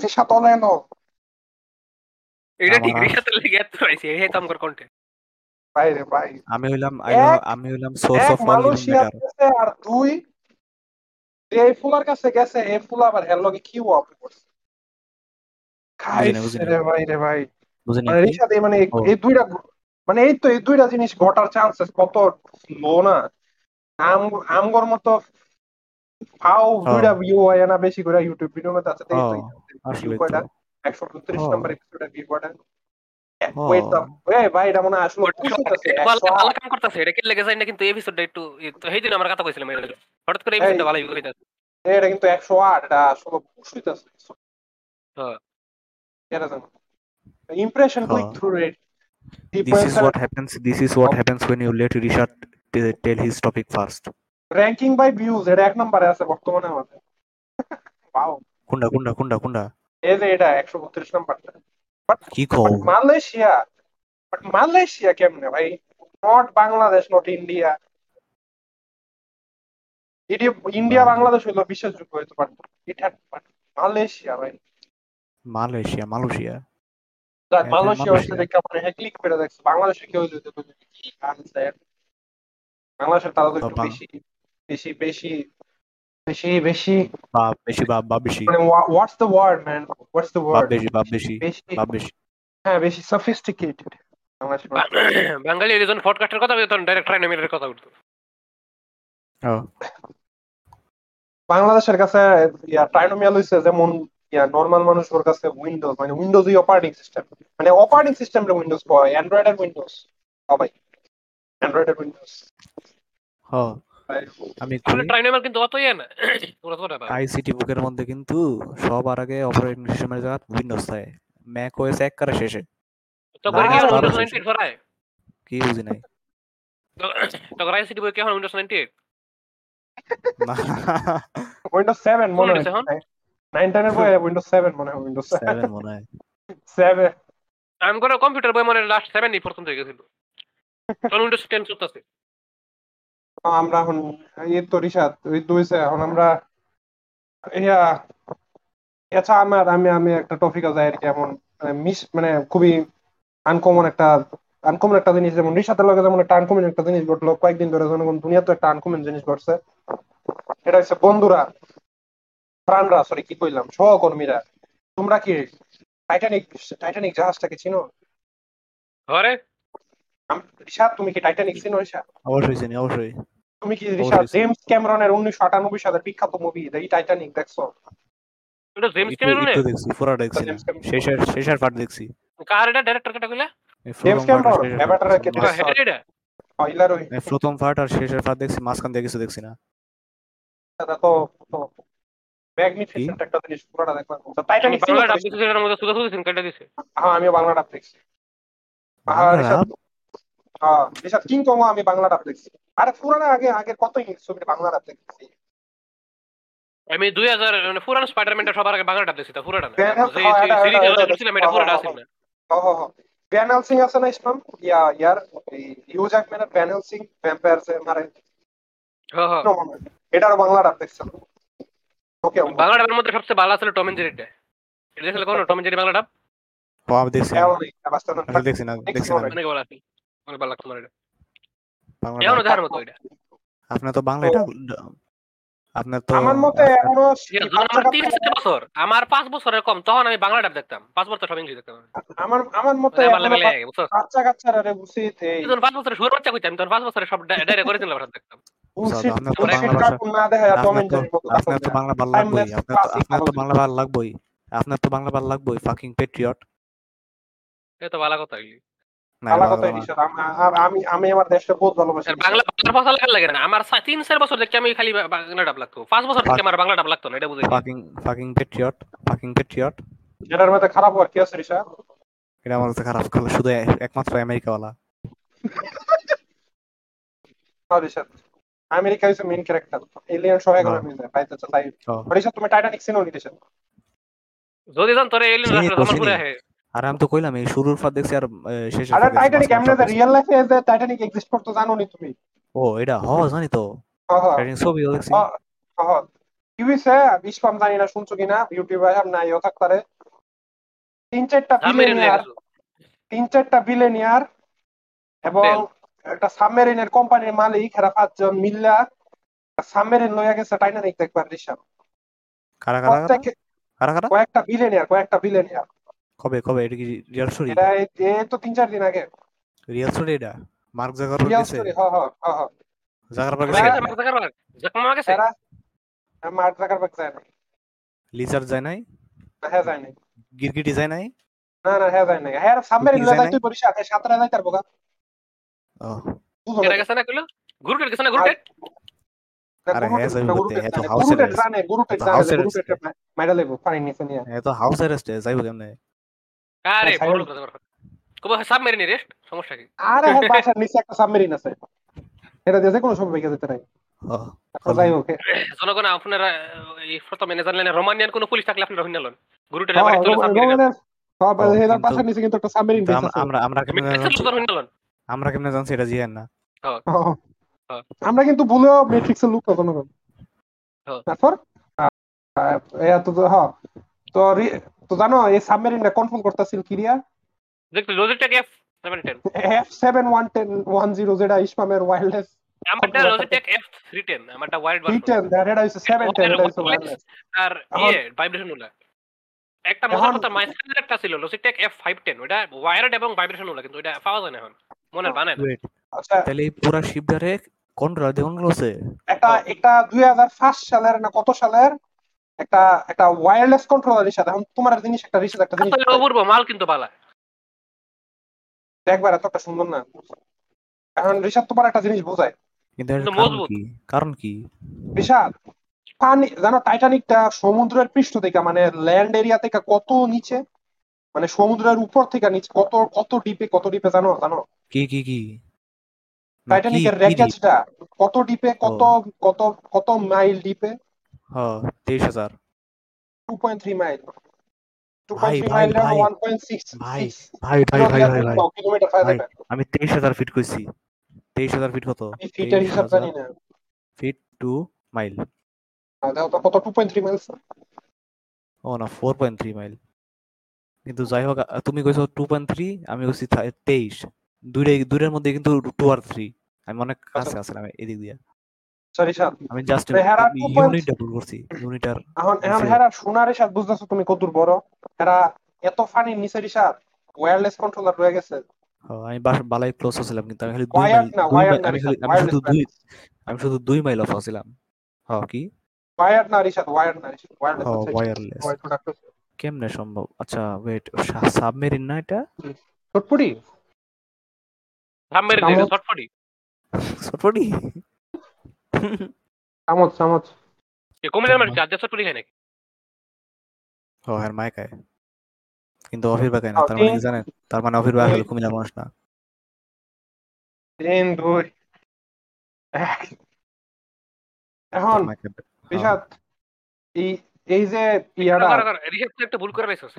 এটা ঠিক লেগে এত পাইছে এই তো আমার কন্টেন্ট ভাই ভাই আমি হইলাম আমি হইলাম সোর্স অফ অল আর দুই এই ফুলার কাছে গেছে এই ফুলা আবার লগে কি ওয়াপ করছে। ভাই রে ভাই। বুঝিনি মানে এই মানে এই- দুইটা মানে এই তো এই দুইটা জিনিস ঘটার চান্সেস কত লো না? আম আমগর মতো ফাও দুইটা ভিউ হয় না বেশি করে ইউটিউব ভিডিও মধ্যে আছে। আসলে কয়টা। এপিসোডে ভিউ কয়টা? হ্যাঁ। ওয়েট দা এই ভাই এটা মনে হয় আসলে ভালো ভালো কাম করতেছে এটা কি লেগে যায় না কিন্তু এপিসোডটা একটু এই- তো সেই দিন আমরা কথা কইছিলাম হঠাৎ করে এপিসোডটা ভালো হইতাছে। এটা কিন্তু একশো আট এটা আসলে পুশ হইতাছে। হ্যাঁ। হ্যাঁ। Click through rate This is what happens. This is what happens when you let Rishad t- tell his topic first. Ranking by views এটা এক নম্বরে আছে বর্তমানে আমাদের kunda, kunda, kunda. এই যে এটা একশো বত্রিশ নাম্বারটা কি কও? মালয়েশিয়া বাট মালয়েশিয়া কেমনে ভাই not Bangladesh not India India. Bangladesh হইল বিশ্বাসযোগ্য হইতে পারতো এটা মালয়েশিয়া ভাই হ্যাঁ, মালয়েশিয়া হচ্ছে মালয়েশিয়া। দেখে মনে ক্লিক করে দেখছে বাংলাদেশে কেউ যদি কি আনছে বাংলাদেশের তারা তো একটু বেশি বেশি বেশি বেশি বেশি। বাপ বেশি বাপ বাপ বেশি। মানে what's the word man what's the word বেশি বাপ বেশি বেশি। বেশি। হ্যাঁ বেশি সফিস্টিকেটেড বাংলাদেশের <coughs> বাঙালি রিজন পডকাস্টের কথা তখন ডাইরেক্ট ট্রাইনোমিটারের কথা Oh, বাংলাদেশের কাছে ইয়া ট্রাইনোমিয়াল হইছে যেমন ইয়া মানুষ মানুষের কাছে উইন্ডোজ মানে উইন্ডোজই অপারেটিং সিস্টেম মানে অপারেটিং সিস্টেমে উইন্ডোজ পাওয়া অ্যান্ড্রয়েড এর উইন্ডোজ সবাই অ্যান্ড্রয়েড এর উইন্ডোজ oh. আমি আসলে কিন্তু অত ইয়ে না। আইসিটি বুকের মধ্যে কিন্তু সবার আগে অপারেটিং সিস্টেমের জায়গা উইন্ডোজ থাকে। ম্যাক ওএস এক করে শেষে। তো করে কি উইন্ডোজ না, 98 ফরায় কি বুঝি নাই। তো রাইস সিটি বই কি এখন উইন্ডোজ 98 না উইন্ডোজ সেভেন মনে হয়? নাইন টেনের বই <laughs> উইন্ডোজ সেভেন মনে হয় উইন্ডোজ সেভেন মনে হয়। সেভেন আমি করে কম্পিউটার বই মানে লাস্ট 7 পর্যন্ত হয়ে গেছিল। তখন উইন্ডোজ 10 চলতেছে। আমরা এখন এই তো রিসাদ ওই দুইছে এখন আমরা ইয়া আচ্ছা আমার আমি আমি একটা টপিক আছে আর কি এমন মিস মানে খুবই আনকমন একটা আনকমন একটা জিনিস যেমন রিসাতের লগে যেমন একটা আনকমন একটা জিনিস ঘটলো কয়েকদিন ধরে জনগণ দুনিয়া তো একটা আনকমন জিনিস ঘটছে। এটা হচ্ছে বন্ধুরা প্রাণরা সরি কি কইলাম? সহকর্মীরা তোমরা কি টাইটানিক টাইটানিক জাহাজটাকে চিনো? আম- রিশাদ তুমি কি টাইটানিক চিনো রিশাদ অবশ্যই চিনি অবশ্যই। তুমি কি অবশ্যই। জেমস ক্যামেরনের উনিশশো আটানব্বই সালের বিখ্যাত মুভি এই টাইটানিক দেখছ? এটা জেমস একটু ক্যামেরুনে একটু দেখছি পুরাটা দেখছি। শেষের শেষের পার্ট দেখছি। কার এটা? ডাইরেক্টর কেটা কইলা? জেমস আর ক্যামেরন, হ্যাঁ, মাঝ- এটা? প্রথম পার্ট আর শেষের পার্ট দেখছি মাঝখান দিয়ে কিছু দেখছি না। এটা তো ম্যাগনিফিসেন্ট একটা জিনিস পুরোটা দেখলাম আমি টাইটানিক ছিল বাংলা তো ডাব দিছি এর মধ্যে সুদা সুদা সিন কেটে দিছে। হ্যাঁ আমিও বাংলা ডাব দেখছি। আর বাংলা ঋষাদ ডাব? হ্যাঁ ঋষাদ কিং কং আমি বাংলা ডাব দেখছি। আরে পুরানা আগে আগে কত ছবি বাংলা ডাব দেখছি। আমি 2000 মানে পুরান স্পাইডারম্যানটা সবার আগে বাংলা ডাব দিছি তা পুরাটা হ্যাঁ, হ্যাঁ, হ্যাঁ, এটা- সিরিজ এটা- এটা- পুরাটা না। হ হ হ সিং আছে না ইসলাম? ইয়া ইয়ার এই হিউ জ্যাকম্যানের ভ্যান সিং ভ্যাম্পায়ার মারে। হ্যাঁ হ্যাঁ। এটার বাংলা ডাব দেখছিলাম বাংলা ডাবের মধ্যে সবচেয়ে ভালো ছিল টম এন্ড জেরিটা। এটা দেখলে কোন টম এন্ড জেরি বাংলা ডাব ও, আমি দেখছি না। এমনই বাস্তব আসলে দেখছি না দেখছি না। অনেক। ভালো আছে। অনেক ভালো লাগতো আমার এটা। বাংলা এমন। দেখার মতো এটা। আপনার তো বাংলা এটা আপনার তো আমার মতে এখনও আমার তিন চার বছর। আমার পাঁচ বছরের কম। তখন আমি বাংলা ডাব দেখতাম। পাঁচ বছর সব ইংলিশ দেখতাম আমার আমার মতে বুঝছ? বাচ্চা কাচ্চারা উচিত এই যখন পাঁচ বছরের শুরু বাচ্চা কইতাম তখন পাঁচ বছরের সব ডাইরেক্ট করে দিলাম দেখতাম। আপনার তো বাংলা ভালো লাগবেই আপনার তো classic আপনার তো ভালো বাংলা ভালো লাগবেই। আপনার তো বাংলা ভালো লাগবেই ফাকিং পেট্রিয়ট তো ভালো কথা। আম- আম- আমি আমি আমার দেশকে বহুত ভালোবাসি। বাংলা বাংলা ভাষা লাগে না। আমার তিন চার বছর দেখে আমি খালি বাংলা ডাব লাগতো। পাঁচ বছর থেকে আমার বাংলা ডাব লাগতো না এটা বুঝাই fucking fucking patriot fucking patriot এটার মধ্যে খারাপ হওয়ার কি আছে রিসা এটা আমার খারাপ শুধু একমাত্র আমেরিকাওয়ালা। আমেরিকা মেইন ক্যারেক্টার এলিয়ান সবাই করে হ্যাঁ। নিয়ে যায় পাইতে চাই ও, রিসা তুমি টাইটানিক সিনেও নিতেছেন যদি জান তোরে এলিয়েন চিনি রাস্তা আমার পুরো আহে। আর আমি তো কইলাম এই শুরুর ফার দেখছি আর এ, শেষের আরে টাইটানিক এমনি দেখছি। রিয়েল লাইফে যে টাইটানিক এক্সিস্ট করতে জানো নি তুমি? ও এটা হ জানি তো। হ্যাঁ হ্যাঁ টাইটানিক ছবিও দেখছি। হ্যাঁ, হ্যাঁ। কি হইছে? ইসলাম জানি না শুনছো কিনা? ইউটিউবে আর নাই ও থাকতারে তিন চারটা বিলিয়নিয়ার তিন চারটা বিলিয়নিয়ার এবং. একটা সাবমেরিনের কোম্পানির মালিক এরা পাঁচজন মিল্লা সাবমেরিন লইয়া গেছে টাইটানিক দেখবার ঋষাব কারা কারা কারা? কারা কারা? কয়েকটা বিলিয়নিয়ার কয়েকটা বিলিয়নিয়ার কবে কবে? এটা কি রিয়াল স্টোরি এটা এই- এই তো তিন চার দিন আগে। রিয়াল স্টোরি এটা? মার্ক জাগারবর্গ রিয়াল স্টোরি হ্যাঁ হ্যাঁ হ্যাঁ হ্যাঁ, গেছে হ্যাঁ। জাকমা গেছে। এরা মার্ক জাকারবার্গ যায় না লিজার যায় নাই? না, হ্যাঁ যায় নাই। গিরগিটি যায় নাই? না না হ্যাঁ যায় নাই। হ্যাঁ সাবমেরিন যায় যাইতে পারিস আগে সাঁতরা যাইতে পারব গা নিচে নিয়ে। এ তো হাউস অ্যারেস্টে যাইবো কেমনে আরে বড় কথা কথা। কবে সাবমেরিন রেস্ট সমস্যা কি? আরে হ্যাঁ, বাসার নিচে একটা সাবমেরিন আছে। এটা কোনো সময় বেঁকে যেতে নাই। ও তো যাই হোক, জনগণ আপনারা এই প্রথমে না রোমানিয়ান কোনো পুলিশ থাকলে আপনারা হইনালন গুরুটের বাড়ি চলে রোমান- সাবমেরিন রোমানের- ও, এটার কিন্তু- বাসার নিচে কিন্তু একটা সাবমেরিন কিন্তু আছে। আমরা আমরা আমরা কেমনে জানছি এটা জিয়ান না হ্যাঁ। হ্যাঁ। আমরা কিন্তু ভুলেও ম্যাট্রিক্সের লুক কখনো। হ্যাঁ। তারপর আহ, আহ, তো তো- হ্যাঁ। তো তো জানো এই সাবমেরিনটা কনফার্ম করতেছিল কিরিয়া seven one ten one zero যেটা ইসমামের ওয়াইল্ডলেস আমারটা লজিটেক এফ থ্রি টেন আমারটা ওয়াইড রিটেন এটা হচ্ছে সেভেন টেন এটা হচ্ছে ওয়াইল্ডলেস আর ইয়ে ভাইব্রেশন উলা একটা মজার কথা মাইস্টার একটা ছিল ফাইভ টেন ওটা ওয়াইড এবং ভাইব্রেশন উলা কিন্তু এটা পাওয়া যায় না এখন মনের বানায় না। আচ্ছা তাহলে এই পুরা শিপটারে কন্ট্রোল দিয়ে কন্ট্রোল আছে? একটা একটা দুই হাজার পাঁচ সালের না কত সালের একটা একটা ওয়্যারলেস কন্ট্রোলার হিসাবে এখন তোমার জিনিস একটা রিসেট একটা জিনিস আসলে অপূর্ব মাল কিন্তু বালা। দেখবার এত একটা সুন্দর না। এখন রিসাদ তোমার একটা জিনিস বোঝায়। কিন্তু কারণ মজবুত। কি? কারণ কি? রিসাদ পানি জানো টাইটানিকটা সমুদ্রের পৃষ্ঠ থেকে মানে ল্যান্ড এরিয়া থেকে কত নিচে? মানে সমুদ্রের উপর থেকে নিচে কত কত ডিপে কত ডিপে জানো জানো? কি কি কি? টাইটানিকের রেকেজটা কত ডিপে কত কত কত মাইল ডিপে হ তেইশ হাজার। Two point three mile two ভাই, পয়েন্ট থ্রি ভাই, মাইল ভাই, ওয়ান পয়েন্ট সিক্স ভাই, ভাই ভাই ভাই ভাই। ভাই কিলোমিটার ভাই, আমি তেইশ হাজার ফিট কইছি। তেইশ হাজার ফিট কত? আমি ফিটের হিসাব জানি না। ফিট টু মাইল দেখো তো কত টু পয়েন্ট থ্রি মাইলস ও না ফোর পয়েন্ট থ্রি মাইল কিন্তু যাই হোক তুমি কইছো টু পয়েন্ট থ্রি আমি কইছি তেইশ দুইটার মধ্যে কিন্তু টু আর থ্রি আমি অনেক কাছে। আসলাম এদিক দিয়ে সরি স্যার আমি জাস্ট তো হেরা 2.3 ইউনিটটা ভুল করছি ইউনিটার এখন এখন হেরা সোনার বুঝতেছো তুমি কতদূর বড় হেরা এত ফানি নিচের হিসাব ওয়্যারলেস কন্ট্রোলার রয়ে গেছে আমি বালাই ক্লোজ ছিলাম কিন্তু আমি খালি দুই মাইল আমি শুধু দুই আমি শুধু দুই মাইল অফ ছিলাম হ্যাঁ কি ওয়ার্ড না রিশাদ ওয়ার্ড না রিশাদ ওয়ার্ড ও ওয়্যারলেস কেমনে সম্ভব? আচ্ছা ওয়েট সাবমেরিন না এটা? চটপটি সাবমেরিন চামচ। ছটফটি। সটপটি চামচ চামচ। এ কুমিল্লার মানুষ আজ ছটফটি খায় নাকি? ও হ্যাঁ মায় খায়। কিন্তু অফির বাকায় না তার মানে কি জানেন? তার মানে অফির বাকা হলো কুমিল্লার মানুষ না। তিন দুই। এক। এখন। রিশাদ এই এই যে ইয়াটা তো একটা ভুল করে রাখছিস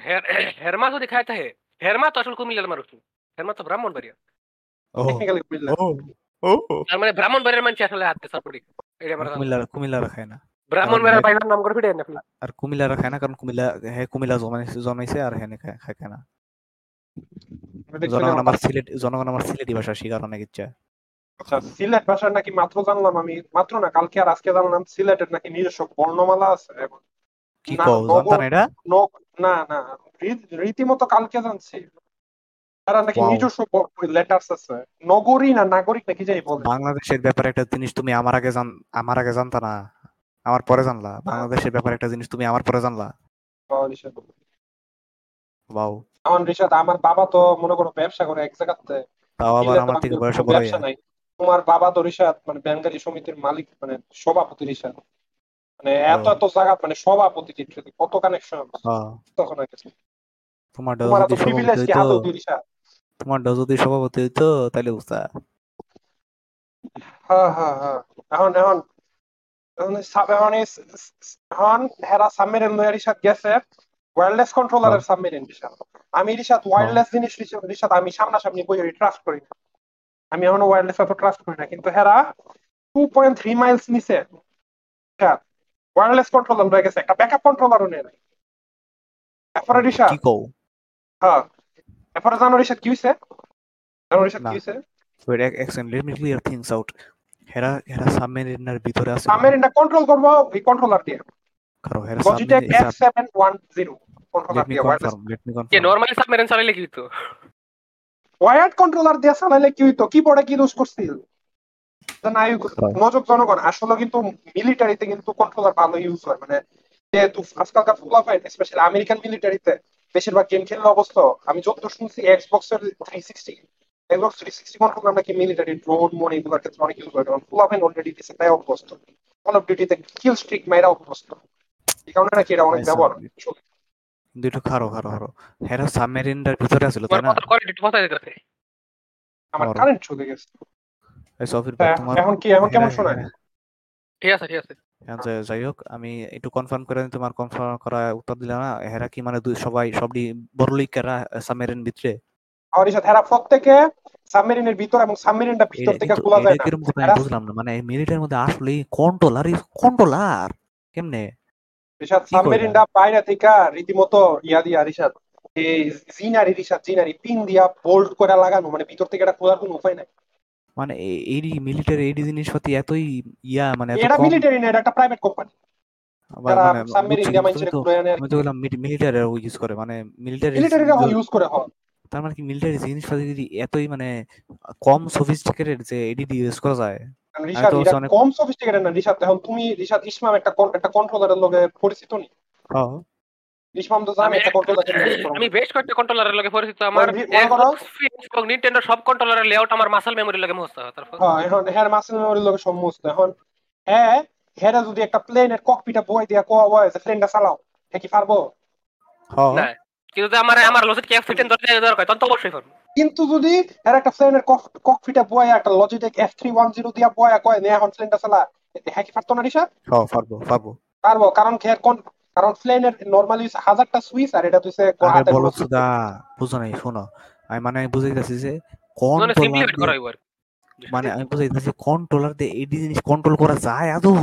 হেরমা যদি খায় থাকে। হেরমা তো আসলে কুমিল্লার মানুষ। হেরমা তো ব্রাহ্মণ বাড়িয়া টেকনিক্যালি তার মানে ব্রাহ্মণ বাড়ির মানুষ আসলে হাতে না। ব্রাহ্মণ নাম করে ফিরে আর না কারণ কুমিল্লা কুমিল্লা জন্মাইছে জন্মাইছে আর হ্যাঁ খায় খায় খায় না জনগণ আমার সিলেট জনগণ আমার সিলেটি ভাষা শিকার অনেক ইচ্ছা। আচ্ছা সিলেট ভাষার নাকি মাত্র জানলাম আমি মাত্র না কালকে আর আজকে জানলাম সিলেটের নাকি নিজস্ব বর্ণমালা আছে এবং কি জানতাম এটা? ন- না না রীতিমতো কালকে জানছি। তারা নাকি. নিজস্ব লেটার্স আছে। নগরী না নাগরিক নাকি যাই বলে? বাংলাদেশের ব্যাপারে একটা জিনিস তুমি আমার আগে জান আমার আগে জানতা না আমার পরে জানলা। বাংলাদেশের ব্যাপারে একটা জিনিস তুমি আমার পরে জানলা। বাউ আমার বাবা তো মনে করো ব্যবসা করে এক জায়গাতে। তাও আবার আমার থেকে বয়সে বড় ব্যবসা নাই। তোমার বাবা তো রিশাদ মানে ব্যাংকারি সমিতির মালিক মানে সভাপতি রিশাদ মানে এত এত জায়গা মানে সভাপতি টিট্রি, কত কানেকশন তখন তোমার তোমার যদি সভাপতি হইতো আদৌ রিশাদ তোমার যদি সভাপতি হইতো তাহলে বুঝতা হ্যাঁ হ্যাঁ হ্যাঁ। এখন এখন এখন এখন হেরা সাবমেরিন লইয়া রিশাদ গেছে ওয়্যারলেস কন্ট্রোলারের সাবমেরিন রিশাদ আমি রিশাদ ওয়্যারলেস জিনিস রিশাদ আমি সামনাসামনি বই ট্রাস্ট করি না। আমি এখনও ওয়্যারলেস এত ট্রাস্ট করি না কিন্তু হেরা টু পয়েন্ট থ্রি মাইলস নিচে ওয়্যারলেস কন্ট্রোলার লয়ে গেছে একটা ব্যাকআপ কন্ট্রোলারও নেই। এরপরে রিশাদ কি কও? হ্যাঁ এরপরে জানো রিশাদ কি হইছে? জানো না। কি হইছে? ওয়েট এক second let me clear things out হেরা হেরা সাবমেরিনের ভিতরে আছে সাবমেরিনটা কন্ট্রোল করব এই কন্ট্রোলার দিয়ে। কারও হেরা submarine one zero controller let দিয়ে ওয়্যারলেস লেট মি কে নরমালি সাবমেরিন চালাইলে কি ওয়ার্ড কন্ট্রোলার দিয়ে চালাইলে কি হইতো? কিবোর্ডে কি দোষ করছিল? হয়। জনগণ আসলে কিন্তু মিলিটারিতে কিন্তু কন্ট্রোলার ভালো ইউজ হয়। মানে যেহেতু আজকালকার ফুলাফাইট স্পেশালি আমেরিকান মিলিটারিতে বেশিরভাগ গেম খেললে অবস্থ আমি যত শুনছি এক্সবক্স এর three sixty Xbox three sixty controller নাকি মিলিটারি ড্রোন মোন এগুলোর ক্ষেত্রে অনেক ইউজ হয় কারণ ফুলাফাইন অলরেডি দিছে তাই অভ্যস্ত। কল অফ ডিউটিতে কিল স্ট্রিক মাইরা অভ্যস্ত। এই কারণে নাকি এটা অনেক। ব্যবহার একটু খারো খারো খারো। হেরা সাবমেরিনটার ভিতরে আছিল তাই না? কোয়ালিটি কথা দিতেছে। আমার কারেন্ট চলে গেছে। এই সফির হ্যাঁ, তোমার এখন কি এখন কেমন শোনায় ঠিক আছে ঠিক আছে। হ্যাঁ, যাই- হোক আমি একটু কনফার্ম করে দিই, তোমার কনফার্ম করা উত্তর দিলে না হেরা কি মানে দুই সবাই সবই বড় লিগেরা সাবমেরিন ভিতরে? আমার সাথে হেরা প্রত্যেকে সাবমেরিনের ভিতর এবং সাবমেরিনটা ভিতর থেকে খোলা যায় না। কথা বুঝলাম না মানে মিলিটারির মধ্যে আসলে কন্ট্রোলার কন্ট্রোলার কেমনে? রিশাদ? সাবমেরিনটা বাইরে থেকে রীতিমতো ইয়া দিয়া রিশাদ জিনারি রিশাদ জিনারি পিন দিয়া বোল্ট করে লাগানো মানে ভিতর থেকে এটা খোলার কোনো উপায় নাই। মানে এই মিলিটারি এই জিনিসপাতি এতই ইয়া মানে এটা মিলিটারি না এটা একটা প্রাইভেট কোম্পানি মিলিটারি ইউজ করে মানে মিলিটারি ইউজ করে হয়। তার মানে কি মিলিটারি জিনিসপাতি যদি এতই মানে কম সফিস্টিকেটেড যে এডিডি ইউজ করা যায়? এটা অনেক- কম সফিস্টিকেটেড না রিশাদ এখন তুমি রিশাদ ইসমাম একটা একটা কন্ট্রোলারের লগে পরিচিত নি? হ্যাঁ ইসমাম তো জানে আমি একটা কন্ট্রোলার আমি বেশ কয়েকটা কন্ট্রোলারের লগে পরিচিত। আমার নিনটেন্ডো সব কন্ট্রোলারের লেআউট আমার মাসল মেমোরি লগে মুখস্থ। তারপর হ্যাঁ এখন হ্যাঁ মাসেল মেমোরির লগে সমস্ত এখন হ্যাঁ হ্যাঁ যদি একটা প্লেনের ককপিটা বই দিয়া কোয়া হয় যে প্লেনটা চালাও হ্যাঁ কি পারব? হ্যাঁ। কিন্তু আমার আমার লজিক কে ফিটেন দরকার দরকার তখন তো অবশ্যই পারব। কিন্তু যদি এর একটা প্লেনের ককপিটা বয় একটা Logitech F three one zero দিয়া বয় কয় নে এখন প্লেনটা চালা। হ্যাঁ কি পারতো না রিসা হ্যাঁ পারব পারব। পারব কারণ খেয়ার কোন কারণ প্লেনের নর্মালি হাজারটা সুইচ আর এটা তুইছে আরে বলো কোনো সুদা বুঝো নাই শোনো। আমি মানে আমি বুঝাইতেছি যে মানে কন্ট্রোলার সিম্পলিফাইড করা হইব আর কি। মানে আমি বুঝাইতেছি কন্ট্রোলার দিয়ে এই জিনিস কন্ট্রোল করা যায় আদৌ?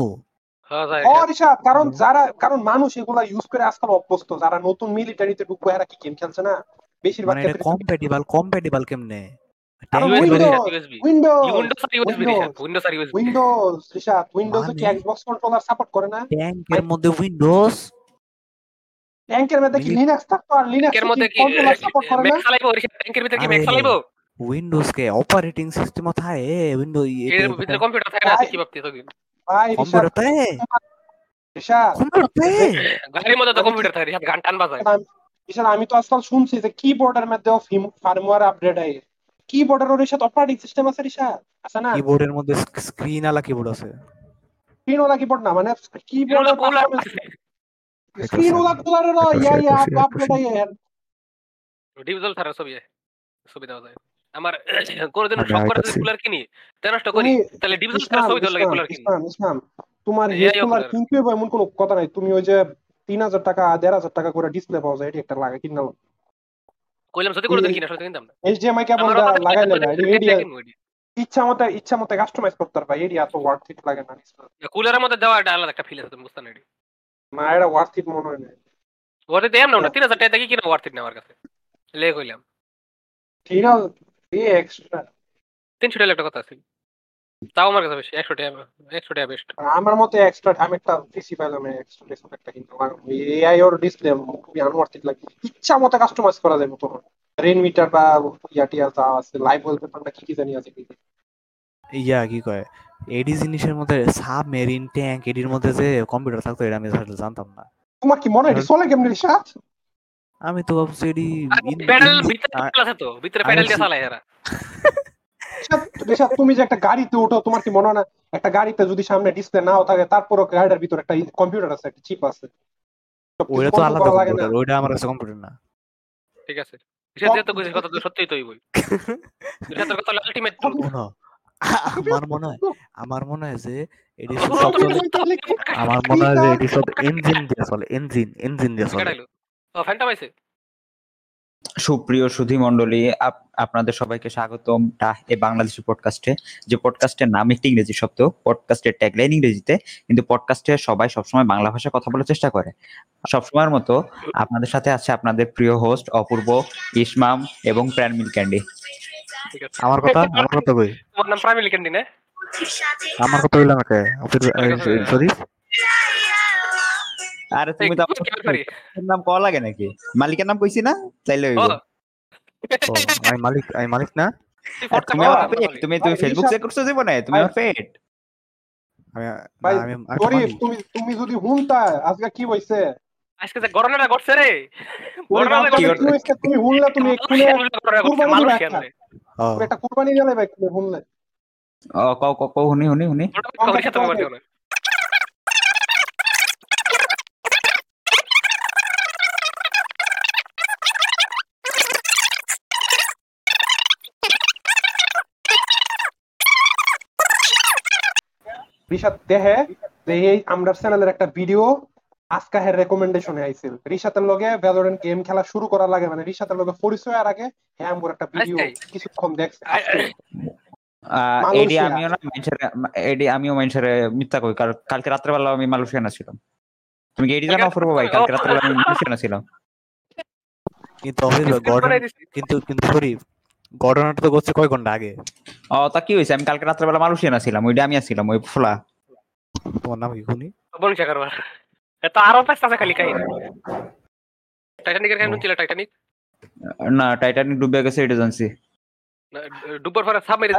হ্যাঁ রিসা কারণ যারা কারণ মানুষ এগুলা ইউজ করে আজকাল অভ্যস্ত। যারা নতুন মিলিটারিতে ঢুকবো এরা কি গেম খেলছে না? বেশিরভাগ মানে এটা কম্প্যাটিবল কম্প্যাটিবল কেমনে? উইন্ডোজ মানে- এক্সবক্স কন্ট্রোলার সাপোর্ট করে না। ট্যাঙ্কের মধ্যে উইন্ডোজ কি লিনাক্স থাকতো আর লিনাক্স এর মধ্যে কি সাপোর্ট করে না? চালাইবো ট্যাঙ্কের ভিতরে কি ম্যাক চালাইবো? উইন্ডোজ কে অপারেটিং সিস্টেম থাকে উইন্ডোজ এর ভিতরে কম্পিউটার থাকে না কি ভাবছিস তোকে ভাই কম্পিউটার থাকে রিশাদ। গাড়ির মধ্যে তো কম্পিউটার থাকে গান টান বাজায়। রিশাদ আমি তো আজকাল শুনছি যে কিবোর্ডের মধ্যে ফার্মওয়্যার আপডেট আই কিবোর্ডের ওর রিশাদ অপারেটিং সিস্টেম আছে রিশাদ আছে না? কিবোর্ডের মধ্যে স্ক্রিন আলা কিবোর্ড আছে। স্ক্রিন ওলা কিবোর্ড না মানে কিবোর্ডের কুলার স্ক্রিন ওলা কুলারের yeah yeah update I Dipjol ছাড়া ছবি আছে ছবি দেওয়া যায়। আমার <coughs> কোনোদিন শখ করে যদি কুলার কিনি? তাই নষ্ট করি তাহলে ছাড়া ইসলাম ছবি লাগে কুলার কিনি। ইসলাম ইসলাম তোমার কুলার কিনতে হবে এমন কোনো কথা নাই। তুমি ওই যে তিন হাজার টাকা দেড় হাজার টাকা করে ডিসপ্লে পাওয়া যায় এটি একটা লাগে কিনলাম কইলাম যদি কোনোদিন এই- কিনা আসলে কিনতাম। না এইচডিএমআই কেমন আমার অত লাগাই টাকা না পয়সা এটি নেই, কিনবো এটি। ইচ্ছা মতো ইচ্ছা মতো কাস্টমাইজ করতে পারবা এটি এত ওয়ার্থ ইট লাগে না কুলারের মধ্যে দেওয়া একটা আলাদা একটা ফিল আছে তুমি বুঝতে না এটি। না এটা ওয়ার্থ ইট মনে হয় না। ওতে দেম না তিন হাজার টাকা থেকে কিনা ওয়ার্থ না আমার কাছে। লে কইলাম। ঠিক আছে এই এক্সট্রা তিনশো টাকা একটা কথা আছে। তাও আমার কাছে বেশি একশো টাকা একশো টাকা বেস্ট আমার মতে এক্সট্রা আমি একটা পিসি পাইলাম এক্সট্রা ডিসপ্লে একটা কিনতে এআই ওর ডিসপ্লে খুবই আনওয়ার্থ ইট লাগে ইচ্ছা মতো কাস্টমাইজ করা যাবে তোমার রেন মিটার বা ইয়াটিয়া যা আছে লাইভ ওয়ালপেপারটা কি কি জানি আছে। ইয়া কি কয়? এডি জিনিসের মধ্যে সাবমেরিন ট্যাঙ্ক এডির মধ্যে যে কম্পিউটার থাকতো এটা আমি আসলে জানতাম না। তোমার কি মনে হয় এটি চলে কেমনি রিসার্চ আমি তো ভাবছি এডি ইন- প্যাডেল ভিতরে আছে তো ভিতরে আমি প্যাডেল দিয়ে চালায় এরা। <laughs> রিসার্চ তুমি যে একটা গাড়িতে উঠো তোমার কি মনে হয় না? একটা গাড়িতে যদি সামনে ডিসপ্লে নাও থাকে তারপরও গাড়িটার ভিতরে একটা কম্পিউটার আছে একটা চিপ আছে। ওইটা তো আলাদা লাগে না। কম্পিউটার ওইটা আমার কাছে কম্পিউটার না। ঠিক আছে। কইছিস কথা তো সত্যিই তো হইবই। এটা তোর কথা আলটিমেট আমার মনে হয় আমার মনে হয় যে সব আমার মনে হয় যে এডি সব ইঞ্জিন দিয়ে চলে ইঞ্জিন ইঞ্জিন দিয়ে চলে। ও পাইছে সুপ্রিয় সুধী মণ্ডলী আপনাদের সবাইকে স্বাগতম এ বাংলাদেশি পডকাস্টে যে পডকাস্টের নাম একটি ইংরেজি শব্দ পডকাস্টের ট্যাগলাইন ইংরেজিতে কিন্তু পডকাস্টে সবাই সবসময় বাংলা ভাষায় কথা বলার চেষ্টা করে। সবসময়ের মতো আপনাদের সাথে আছে আপনাদের প্রিয় হোস্ট অপূর্ব ইসমাম এবং প্রাণ মিল ক্যান্ডি। আমার কথা? আমার কথা কই? তোমার নাম প্রাইমারি ক্যান্ডি না? আমার কথা হইলাম একটা সরি আরে তুমি তো নাম কল লাগে নাকি? মালিকের নাম কইছি না? চাইলে হইব। ও। আমি মালিক আমি মালিক না? তুমি আমার পেট তুমি তুমি ফেসবুক চেক করছ জীবনে? তুমি আমার পেট। তুমি তুমি যদি হুনতা আজকে কি হইছে? আজকে যে গরনাটা ঘটছে রে। ওই গরনাটা রাতে কি কি তুমি হুনলা তুমি কুরবানি মানুষ দিবা কেন একটা। তুমি একটা কুরবানি গেলে ভাই তুমি হুনলে। ও কও কও কও হুনি হুনি হুনি। রিশাদ দেহে যে এই আমরা চ্যানেলের একটা ভিডিও আজকা হের রেকমেন্ডেশনে আইছিল রিশাতের লগে ভ্যালোরেন্ট গেম খেলা শুরু করার লাগে মানে রিশাতের লগে পরিচয় আর আগে হ্যাঁ আমার একটা ভিডিও কিছুক্ষণ দেখছে। মালয়েশিয়া। এডি আমিও না মানুষের এডি আমিও মানুষের মিথ্যা কই কারণ কালকে রাত্রেবেলা আমি মালয়েশিয়ানা ছিলাম। তুমি এডি জানো অপূর্ব ভাই? কালকে রাত্রেবেলা আমি মালয়েশিয়ানা ছিলাম। কিন্তু অফিস গর্ডন কিন্তু কিন্তু সরি গর্ডনটা তো করছে কয় ঘণ্টা আগে? ও তা কি হয়েছে? আমি কালকে রাত্রেবেলা মালয়েশিয়ানা ছিলাম ওইটা আমি আসছিলাম ওই ফোলা। তোমার নাম কি খুনি? বংশা কারবার তো আরও পাঁচ আছে খালি কাহিনী। টাইটানিকের কাহিনী ছিল টাইটানিক না টাইটানিক ডুবে গেছে এটা জানছি। ডুবার পরে সাবমেরিন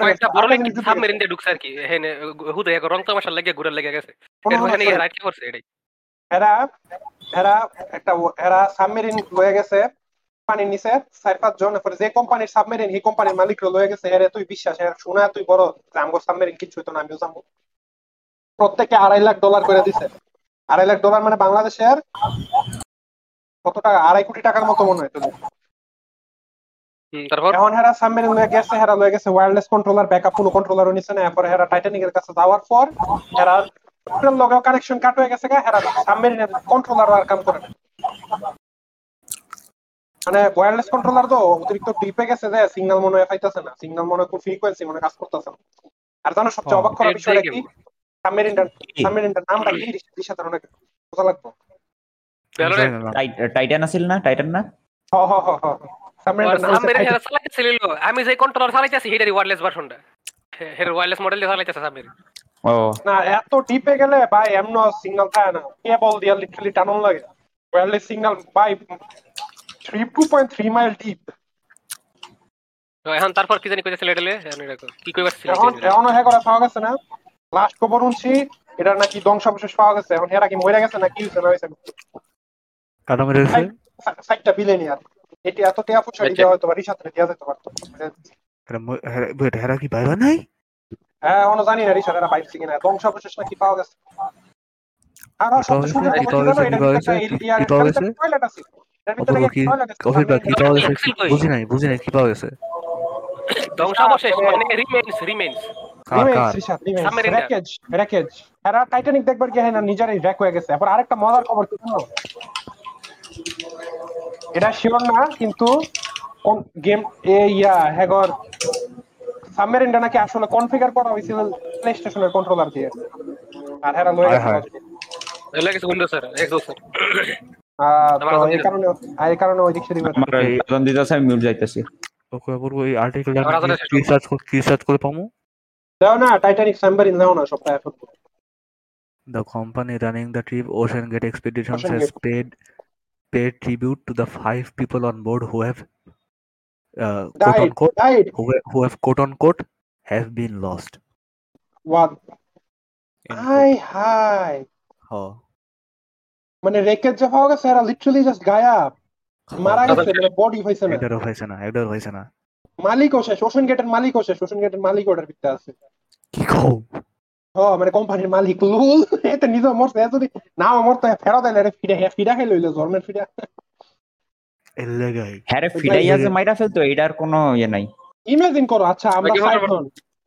কয়েকটা বড় লাইন সাবমেরিন দিয়ে ঢুকছে আর কি। হেনে হুদে এক রং তামাশার লাগে ঘুরে লেগে গেছে। সমস্যা রাইট করছে এটাই? এরা এরা একটা এরা সাবমেরিন লয়ে গেছে। পানির নিচে চার পাঁচ জন যে কোম্পানির সাবমেরিন এই কোম্পানির মালিক লয়ে গেছে এর তুই বিশ্বাস এর শোনা তুই বড় আমগো সাবমেরিন কিছু হইতো না আমিও যাব প্রত্যেকে আড়াই লাখ ডলার করে দিছে। আড়াই লাখ ডলার মানে বাংলাদেশের কত টাকা? আড়াই কোটি টাকার মতো মনে হয় তোদের। এখন হেরা সাবমেরিন লয়ে গেছে হেরা লয়ে গেছে ওয়্যারলেস কন্ট্রোলার ব্যাকআপ কোনো কন্ট্রোলারও নিছে না এরপরে হেরা টাইটানিকের কাছে যাওয়ার পর হেরা লগেও কানেকশন কাট হয়ে গেছে হেরা সাবমেরিনের কন্ট্রোলার আর কাম করে না। মানে ওয়্যারলেস কন্ট্রোলার তো অতিরিক্ত ডিপে গেছে যে সিগন্যাল মনে হয় পাইতাছে না। সিগন্যাল মনে হয় ফ্রিকোয়েন্সি মনে কাজ করতেছে না। আর জানো সবচেয়ে অবাক করার বিষয়টা কি? সাবমেরিনটার? সাবমেরিনটার নামটা কি? রিসাতের অনেক বোঝা লাগবে টাইটান আছিল না? টাইটান না? হ হ হ হ। আমি যে কন্ট্রোলার চালাইতেছি হেটারই ওয়্যারলেস ভার্সনটা হের ওয়্যারলেস মডেল দিয়ে চালাইতেছে সাবমেরিন ও। না এত ডিপে গেলে ভাই এমন সিগন্যাল থাকে না। কেবল দিয়া লিটারালি টানন লাগে। ওয়্যারলেস সিগন্যাল ভাই three two point three mile deep তো এখন তারপর কি জানি কইতেছিল এটালে এখন এটা কি। কইবার ছিল এখন এখনও হ্যাঁ করা পাওয়া গেছে না। লাস্ট খবর শুনছি এটা নাকি ধ্বংসাবশেষ পাওয়া গেছে। এখন হেরা কি মরে গেছে না কি হয়েছে না হয়েছে কাটা মেরে গেছে সাইটটা বিলেনিয়ার এটি এত টেয়া আচ্ছা। দিতে হয়তো বা রিসাতে দেওয়া যেতে পারতো। হেরা কি ভাইবা নাই? হ্যাঁ এখনও জানি না রিসাত এরা পাইছে কিনা। ধ্বংসাবশেষ নাকি পাওয়া গেছে? বুঝি নাই বুঝি নাই কি পাওয়া গেছে? ধ্বংসাবশেষ মানে রিমেন্স রিমেন্স কার কার? Submarine টা। র্যাকেজ র্যাকেজ এরা টাইটানিক দেখবার গিয়ে না নিজেরই র্যাক হয়ে গেছে। এরপর আরেকটা মজার খবর কি এটা শিওর না কিন্তু কোন গেম এ ইয়া হ্যাগর সাবমেরিনটা নাকি আসলে কনফিগার করা হয়েছিল প্লে স্টেশনের কন্ট্রোলার দিয়ে। আর হ্যাঁ। হায় হায়। কিছু উইন্ডোজ স্যার এক্সোস স্যার আহ, তো এই কারণে এই কারণে ওই দিক সেদিক আমার বেতন দিতেছে আমি মিউট যাইতেছি ওকে অপূর্ব এই আর্টিকেলটা কি সার্চ কি সার্চ করে পামু দাও না টাইটানিক সাবমেরিন দাও না সপ্তাহে এখন The company running the trip, Ocean Gate Expeditions, Ocean has Gate. paid paid tribute to the five people on board who have uh, quote died unquote died who, who have quote unquote have been lost. quote. Hi Oh. মানে রেকেজ যে পাওয়া গেছে এরা লিটারালি জাস্ট গায়াব মারা Oh. গেছে মানে বডি হইছে না। একটারও হয়েছে না হয়েছে না। মালিকও শেষ ওশন গেটের শেষ ওশন গেটের মালিক ওটার ভিতরে আছে। কি কও? হ মানে কোম্পানির মালিক লুল এতে নিজে মরছে যদি না মরতে ফেরত এলে রে ফিরে ফিরা খাই লইলো জর্মের ফিরা। এর লেগাই হ্যাঁ রে যে মাইরা ফেলতো এটার কোনো ইয়ে নাই। ইমাজিন করো আচ্ছা আমরা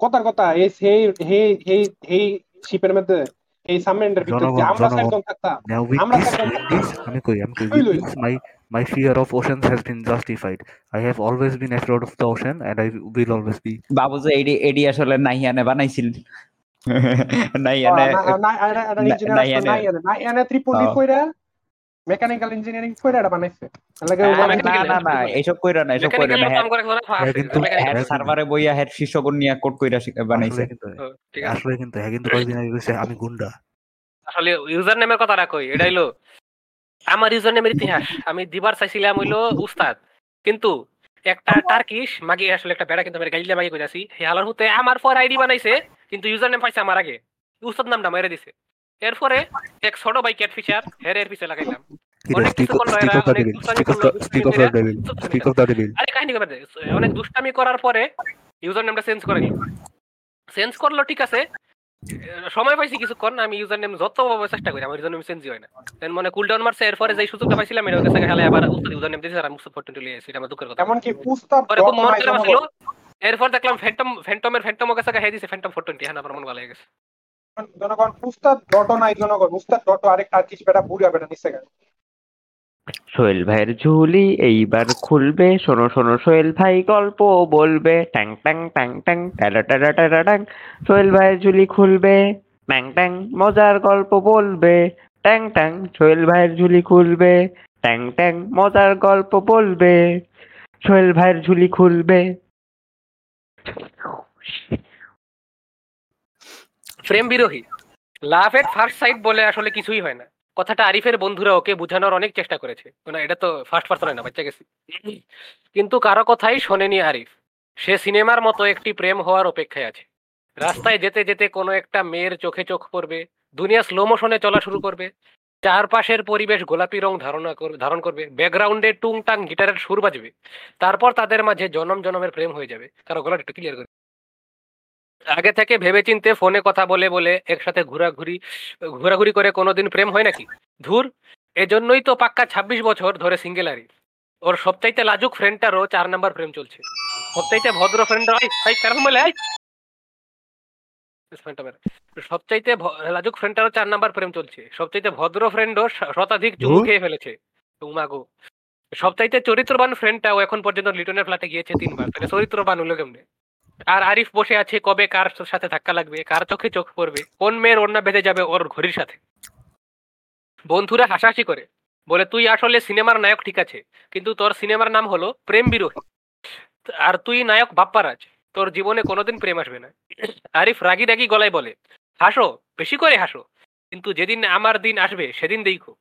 কথার কথা এই সেই হে হে হে শিপের মধ্যে এই সাবমেরিনের ভিতরে আমরা হন থাকতাম আমরা আমি কই আমি কই this, my my fear of oceans has been justified. I have always been afraid of the ocean, and I will always be. বাবু যে এডি এডি আসলে নাইয়ানে বানাইছিল নাইয়ানে ইঞ্জিনিয়ার নাই এনে নাই এনে ত্রিপল হ্যাঁ। কইরা মেকানিক্যাল ইঞ্জিনিয়ারিং কইরা এটা বানাইছে। লাগে হ্যাঁ, না না না এইসব কইরা না এইসব কইরা না। হ্যাঁ, কিন্তু- সার্ভারে বইয়া হ্যাঁ শীর্ষকন নিয়ে কোড কইরা বানাইছে আসলে কিন্তু ঠিক আছে। আসলে কিন্তু হ্যাঁ কিন্তু কয়েকদিন আগে কইছে আমি গুন্ডা। আসলে ইউজার নেমের কথাটা কই এটা হইল আমার ইউজার নেমের ইতিহাস। আমি দিবার চাইছিলাম হইল উস্তাদ কিন্তু একটা টার্কিশ মাগি আসলে একটা বেড়া কিন্তু আমি গাইলে মাগি কইতাছি হে হালার হতে আমার পর আইডি বানাইছে কিন্তু ইউজার নেম পাইছে আমার আগে। উস্তাদ নামটা মেরে দিছে। এরপরে এক ছোট বাই ক্যাট ফিচার হের এর পিছে লাগাইলাম। অনেক এরা অনেক দুষ্টামি করল, আরে কাহিনী অনেক করার পরে ইউজার নেমটা চেঞ্জ করে চেঞ্জ করল ঠিক আছে। সময় পাইছি কিছুক্ষণ আমি ইউজার নেম যত চেষ্টা করি আমার ইউজার নেম চেঞ্জ হয় না। দেন মানে কুল ডাউন মারছে এরপরে যে সুযোগটা পাইছিলাম এটা কাছে খেলে আবার উস্তাদ ইউজার নেম দিয়েছে আর আমি এসেছি এটা আমার দুঃখের কথা। পরে খুব মন খারাপ ছিল এরপর দেখলাম ফ্যান্টম ফ্যান্টমের ফ্যান্টম কাছে হয়ে দিছে ফ্যান্টম টোয়েন্টি হ্যাঁ আমার মন ভালো হয়ে গেছে। জনগণ, উস্তাদ ডটো নাই জনগণ, উস্তাদ ডটো আরেক টার্কিশ বেটা বুড়া বেটা নিচে গেছে সোহেল ভাইয়ের ঝুলি এইবার খুলবে, শোনো শোনো, সোহেল ভাই গল্প বলবে, ট্যাং ট্যাং ট্যাং ট্যাং ট্যারা ট্যারা ট্যারা ট্যাং। সোহেল ভাইয়ের ঝুলি খুলবে, ট্যাং ট্যাং, মজার গল্প বলবে, ট্যাং ট্যাং, সোহেল ভাইয়ের ঝুলি খুলবে, ট্যাং ট্যাং, মজার গল্প বলবে, সোহেল ভাইয়ের ঝুলি খুলবে। প্রেম বিরোহী লাভ এট ফার্স্ট সাইট বলে আসলে কিছুই হয় না। কথাটা আরিফের বন্ধুরা ওকে বোঝানোর অনেক চেষ্টা করেছে। না, এটা তো ফার্স্ট পার্সন না, বাচ্চা গেছি। কিন্তু কারও কথাই শোনেনি আরিফ। সে সিনেমার মতো একটি প্রেম হওয়ার অপেক্ষায় আছে। রাস্তায় যেতে যেতে কোনো একটা মেয়ের চোখে চোখ পড়বে। দুনিয়া স্লো মোশনে চলা শুরু করবে। চারপাশের পরিবেশ গোলাপি রং ধারণা ধারণ করবে। ব্যাকগ্রাউন্ডে টুংটাং গিটারের সুর বাজবে। তারপর তাদের মাঝে জনম জনমের প্রেম হয়ে যাবে। কারও গলাটা একটু ক্লিয়ার করে আগে থেকে ভেবেচিন্তে ফোনে কথা বলে বলে একসাথে ঘোরাঘুরি ঘোরাঘুরি করে কোনোদিন প্রেম হয় নাকি? ধুর এজন্যই তো পাক্কা ছাব্বিশ বছর ধরে সিঙ্গেল আরি ওর সবচাইতে লাজুক ফ্রেন্ডটারও চার নাম্বার প্রেম চলছে। সবচাইতে ভদ্র ফ্রেন্ডটা কারণ বলে এই! Friend টা সবচাইতে লাজুক ফ্রেন্ডটারও চার নাম্বার প্রেম চলছে। সবচাইতে ভদ্র ফ্রেন্ডও শতাধিক চুমু খেয়ে ফেলেছে। উমাগো সবচাইতে চরিত্রবান ফ্রেন্ডটাও এখন পর্যন্ত লিটনের ফ্ল্যাটে গিয়েছে তিনবার। তাহলে চরিত্রবান হলো কেমনে? আর আরিফ বসে আছে, কবে কার সাথে ধাক্কা লাগবে, কার চোখে চোখ পড়বে, কোন মেয়ের ওড়না বেঁধে যাবে ওর ঘড়ির সাথে? বন্ধুরা হাসাহাসি করে, বলে, তুই আসলে সিনেমার নায়ক, ঠিক আছে, কিন্তু তোর সিনেমার নাম হলো প্রেম বিরোহী আর তুই নায়ক বাপ্পারাজ, তোর জীবনে কোনোদিন প্রেম আসবে না। আরিফ রাগি রাগি গলায় বলে, হাসো, বেশি করে হাসো, কিন্তু যেদিন আমার দিন আসবে, সেদিন দেখো।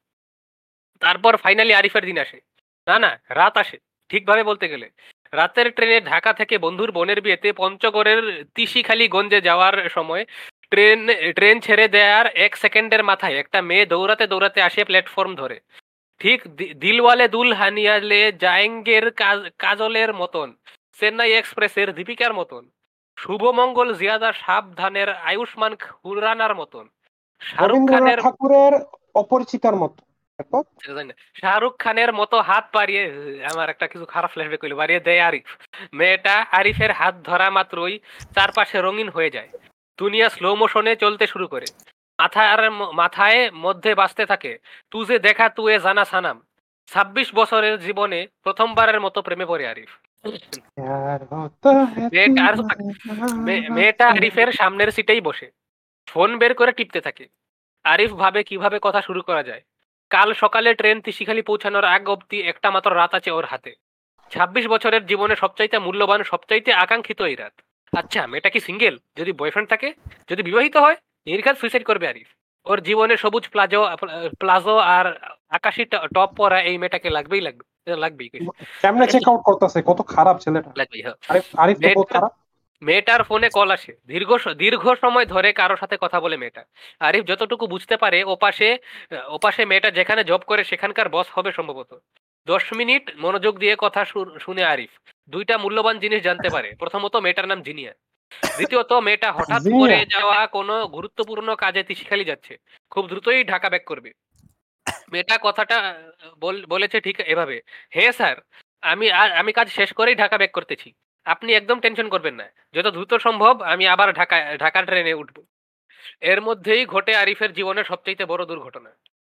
তারপর ফাইনালি আরিফের দিন আসে। না না, রাত আসে, ঠিকভাবে বলতে গেলে। রাতের ট্রেনে ঢাকা থেকে বন্ধুর বোনের বিয়েতে পঞ্চগড়ের তিসিখালি গঞ্জে যাওয়ার সময় ট্রেন ট্রেন ছেড়ে দেওয়ার এক সেকেন্ডের মাথায় একটা মেয়ে দৌড়াতে দৌড়াতে আসে প্ল্যাটফর্ম ধরে। ঠিক দিলওয়ালে দুলহানিয়ালে জায়েঙ্গের কাজ- কাজলের মতন চেন্নাই এক্সপ্রেসের দীপিকার মতন শুভমঙ্গল জিয়াদা সাবধানের আয়ুষ্মান খুরানার মতন শাহরুখ খানের ঠাকুরের অপরিচিতার মতো শাহরুখ খানের মতো হাত বাড়িয়ে আমার একটা কিছু খারাপ ফ্ল্যাশব্যাক হইল বাড়িয়ে দেয় আরিফ। মেয়েটা আরিফের হাত ধরা মাত্রই চারপাশে রঙিন হয়ে যায়। দুনিয়া স্লো মোশনে চলতে শুরু করে। মাথার মাথায় মধ্যে বাঁচতে থাকে। তুজে দেখা তুয়ে জানা সানাম। ছাব্বিশ বছরের জীবনে প্রথমবারের মতো প্রেমে পড়ে আরিফ। মেয়েটা আরিফের সামনের সিটেই বসে। ফোন বের করে টিপতে থাকে। আরিফ ভাবে কীভাবে কথা শুরু করা যায়? কাল সকালে ট্রেন তিসিখালি পৌঁছানোর আগ অব্দি একটা মাত্র রাত আছে ওর হাতে। ছাব্বিশ বছরের জীবনে সবচাইতে মূল্যবান সবচাইতে আকাঙ্ক্ষিত এই রাত। আচ্ছা মেয়েটা কি সিঙ্গেল? যদি বয়ফ্রেন্ড থাকে? যদি বিবাহিত হয়? নির্ঘাত সুইসাইড করবে আরিফ। ওর জীবনে সবুজ প্লাজো প্লাজো আর আকাশি টপ পরা এই মেয়েটাকে লাগবেই লাগবে লাগবেই। কেমনে চেক আউট করতেছে? কত খারাপ ছেলেটা। লাগবেই হ্যাঁ। আরিফ আরিফ তো খারাপ। মেয়েটার ফোনে কল আসে। দীর্ঘ দীর্ঘ সময় ধরে কারোর সাথে কথা বলে মেয়েটা। আরিফ যতটুকু বুঝতে পারে ওপাশে ওপাশে মেয়েটা যেখানে জব করে সেখানকার বস হবে সম্ভবত। দশ মিনিট মনোযোগ দিয়ে কথা শুনে আরিফ দুইটা মূল্যবান জিনিস জানতে পারে। প্রথমত মেয়েটার নাম জিনিয়া। দ্বিতীয়ত মেয়েটা হঠাৎ করে যাওয়া কোনো গুরুত্বপূর্ণ কাজে তিশিখালি যাচ্ছে। খুব দ্রুতই ঢাকা ব্যাক করবে। মেয়েটা কথাটা বলেছে ঠিক এভাবে হে স্যার আমি আমি কাজ শেষ করেই ঢাকা ব্যাক করতেছি। আপনি একদম টেনশন করবেন না। যত দ্রুত সম্ভব আমি আবার ঢাকা ঢাকা ট্রেনে উঠব। এর মধ্যেই ঘটে আরিফের জীবনের সবচেয়ে বড় দুর্ঘটনা।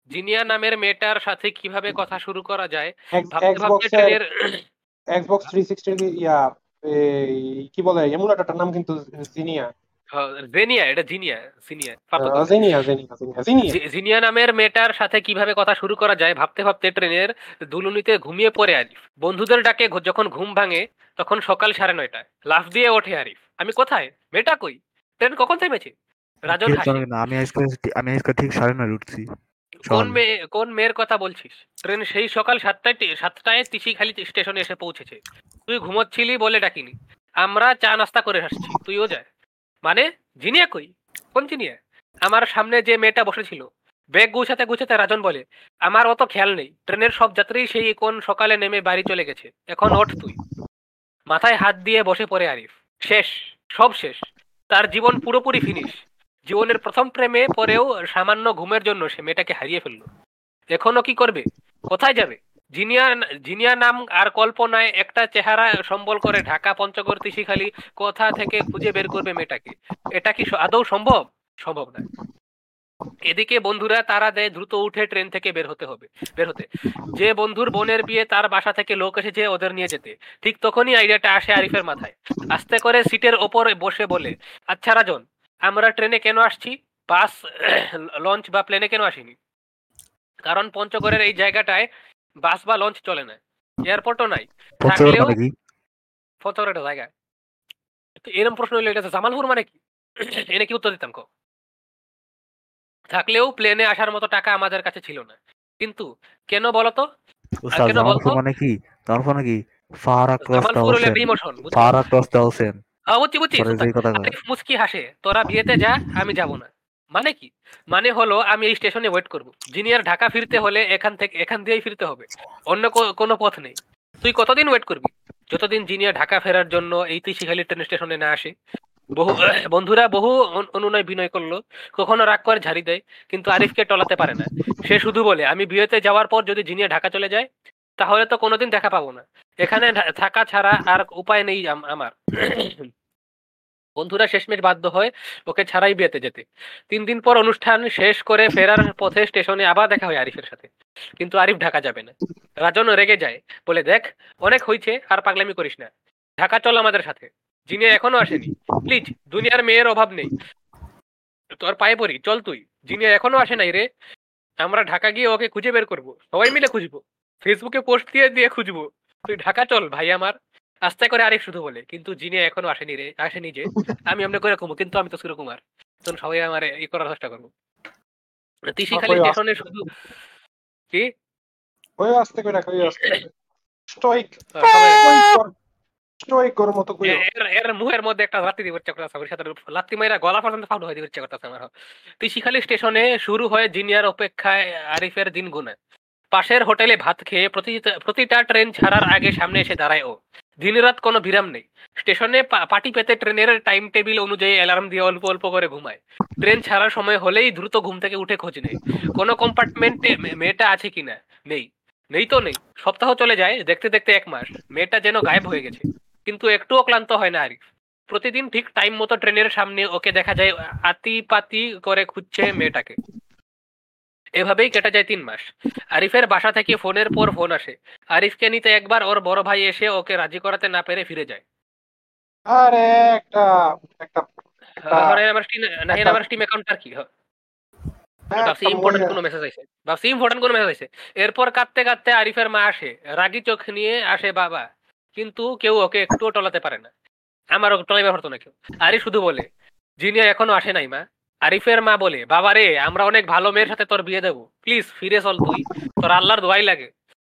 জিনিয়া নামের মেয়েটার সাথে কীভাবে কথা শুরু করা যায় ভাবতে ভাবতে ট্রেনের এক্সবক্স 360 ইয়া কি বলে এমুলেটরটার নাম কিন্তু জিনিয়া। জেনিয়া এটা জিনিয়া আহ, জিনিয়া জিনিয়া নামের মেয়েটার সাথে কীভাবে কথা শুরু করা যায় ভাবতে ভাবতে ট্রেনের দুলুনিতে ঘুমিয়ে পড়ে আরিফ। বন্ধুদের ডাকে যখন ঘুম ভাঙে তখন সকাল সাড়ে নয়টায়। লাফ দিয়ে ওঠে আরিফ। আমি কোথায়? মেয়েটা কই? ট্রেন কখন থেমেছে? রাজন আমি আজকে আমি আজকে ঠিক সাড়ে নয় উঠছি। কোন মেয়ে কোন মেয়ের কথা বলছিস? ট্রেন সেই সকাল সাতটায় সাতটায় তিসিখালি স্টেশনে এসে পৌঁছেছে। তুই ঘুমোচ্ছিলি বলে ডাকিনি। আমরা চা নাস্তা করে আসছি। তুইও যায় মানে জিনিয়া কই কোন জিনিয়া আমার সামনে যে মেয়েটা বসেছিল ব্যাগ গুছাতে গুছাতে রাজন বলে, আমার অত খেয়াল নেই, ট্রেনের সব যাত্রী সেই কোন সকালে নেমে বাড়ি চলে গেছে, এখন ওঠ তুই। মাথায় হাত দিয়ে বসে পড়ে আরিফ। শেষ, সব শেষ। তার জীবন পুরোপুরি ফিনিশ জীবনের প্রথম প্রেমে পরেও সামান্য ঘুমের জন্য সে মেয়েটাকে হারিয়ে ফেলল। এখনও কি করবে? কোথায় যাবে? জিনিয়া জিনিয়া নাম আর কল্পনায় একটা চেহারা সম্বল করে ঢাকা পঞ্চগড় তিসিখালি কোথা থেকে খুঁজে বের করবে মেয়েটাকে? এটা কি আদৌ সম্ভব? সম্ভব নয়। এদিকে বন্ধুরা, তারা দেয় দ্রুত উঠে ট্রেন থেকে বের হতে হবে, বের হতে। যে বন্ধুর বোনের বিয়ে তার বাসা থেকে লোক এসেছে ওদের নিয়ে যেতে। ঠিক তখনই আইডিয়াটা আসে আরিফের মাথায়। আস্তে করে সিটের ওপরে বসে বলে আচ্ছা রাজন, আমরা ট্রেনে কেন আসছি? বাস, <clears throat> লঞ্চ বা প্লেনে কেন আসিনি? কারণ পঞ্চগড়ের এই জায়গাটায় বাস বা লঞ্চ চলে না। এয়ারপোর্টও নাই। থাকলেও মানে একটা জায়গা। তো এরকম প্রশ্ন হইলে এটা জামালপুর মানে কি? <clears throat> এনে কি উত্তর দিতাম কো? থাকলেও প্লেনে আসার মতো টাকা আমাদের কাছে ছিল না। কিন্তু কেন বলতো? কেন জামালপুর বলতো? মানে কি? জামালপুর মানে কি? ফারা ক্রস হলে দাওসেন রিমোশন ফারা ক্রস দাওসেন হ্যাঁ বুঝছি বুঝছি। মুস্কি হাসে। তোরা বিয়েতে যা আমি যাব না। মানে কি? মানে হলো আমি এই স্টেশনে ওয়েট করব। জিনিয়ার ঢাকা ফিরতে হলে এখান থেকে, এখান দিয়েই ফিরতে হবে। অন্য কোনো পথ নেই। তুই কতদিন ওয়েট করবি? যতদিন জিনিয়া ঢাকা ফেরার জন্য এই তিসিখালি ট্রেন স্টেশনে না আসে। বহু, বন্ধুরা বহু অন- অনুনয় বিনয় করল। কখনো রাগ করে ঝাড়ি দেয়, কিন্তু আরিফকে টলাতে পারে না। সে শুধু বলে, আমি বিয়েতে যাওয়ার পর যদি জিনিয়া ঢাকা চলে যায়, তাহলে তো কোনোদিন দেখা পাবো না। এখানে থাকা ছাড়া আর উপায় নেই আম- আমার। বন্ধুরা শেষমেশ বাধ্য হয় ওকে ছাড়াই বিয়েতে যেতে। তিন দিন পর অনুষ্ঠান শেষ করে ফেরার পথে স্টেশনে আবার দেখা হয় আরিফের সাথে। কিন্তু আরিফ ঢাকা যাবে না। রাজন রেগে যায়। বলে, দেখ, অনেক হয়েছে আর পাগলামি করিস না। ঢাকা চল আমাদের সাথে। যিনি এখনও আসেনি। প্লিজ, দুনিয়ার মেয়ের অভাব নেই। তোর পায়ে পড়ি, চল তুই। যিনি এখনও আসে নাই রে। আমরা ঢাকা গিয়ে ওকে খুঁজে বের করব। সবাই মিলে খুঁজবো। ফেসবুকে পোস্ট দিয়ে দিয়ে খুঁজবো। তুই ঢাকা চল, ভাই আমার। আস্তে করে আরিফ শুধু বলে কিন্তু যিনি এখনও আসেনি রে আসেনি যে আমি এমনি করে কমু কিন্তু আমি তো কুমার। তখন সবাই আমার ই করার চেষ্টা করব। ওই আস্তে স্টেশনে শুধু কি? ওই আসতে করে ওই আসতে স্টয়িক মতো কইও এর এর মুহের মধ্যে একটা লাত্তি ওর সাথে লাত্তি মাইরা গলা পর্যন্ত ফাউল হয়ে করতেছে আমার। তিসিখালী স্টেশনে শুরু হয়ে জিনিয়ার অপেক্ষায় আরিফের দিন গুনে। পাশের হোটেলে ভাত খেয়ে প্রতিটা ট্রেন ছাড়ার আগে সামনে এসে দাঁড়ায় ও। দিনরাত কোনো বিরাম নেই। স্টেশনে পাটি পেতে ট্রেনের টাইম টেবিল অনুযায়ী অ্যালার্ম দিয়ে অল্প অল্প করে ঘুমায়। ট্রেন ছাড়ার সময় হলেই দ্রুত ঘুম থেকে উঠে খোঁজ নেই কোনো কম্পার্টমেন্টে মেয়েটা আছে কিনা? নেই। নেই তো নেই। সপ্তাহ চলে যায়, দেখতে দেখতে এক মাস। মেয়েটা যেন গায়েব হয়ে গেছে। কিন্তু একটুও ক্লান্ত হয় না আরিফ। প্রতিদিন ঠিক টাইম মতো ট্রেনের সামনে ওকে দেখা যায় আতি পাতি করে খুঁজছে মেয়েটাকে। এভাবেই কেটে যায় তিন মাস। আরিফের বাসা থেকে ফোনের পর ফোন আসে। আরিফকে নিতে একবার ওর বড় ভাই এসে ওকে রাজি করাতে না পেরে ফিরে যায়। আরে একটা একটা নাহিন আমার স্টিম আমার স্টিম কি হয় একটা ইম্পর্টেন্ট কোনো মেসেজ আছে। ভাবছি ইম্পর্টেন্ট কোনো মেসেজ আছে। এরপর কাঁদতে কাঁদতে আরিফের মা আসে। রাগি চোখ নিয়ে আসে বাবা। কিন্তু কেউ ওকে একটুও টলাতে পারে না। আমারও টলাইবার পারতো না কেউ। আরিফ শুধু বলে জিনিয়া এখনও আসে নাই মা। আরিফের মা বলে, বাবা রে, আমরা অনেক ভালো মেয়ের সাথে তোর বিয়ে দেবো। প্লিজ, ফিরে চল তুই। তোর আল্লাহর দোয়াই লাগে।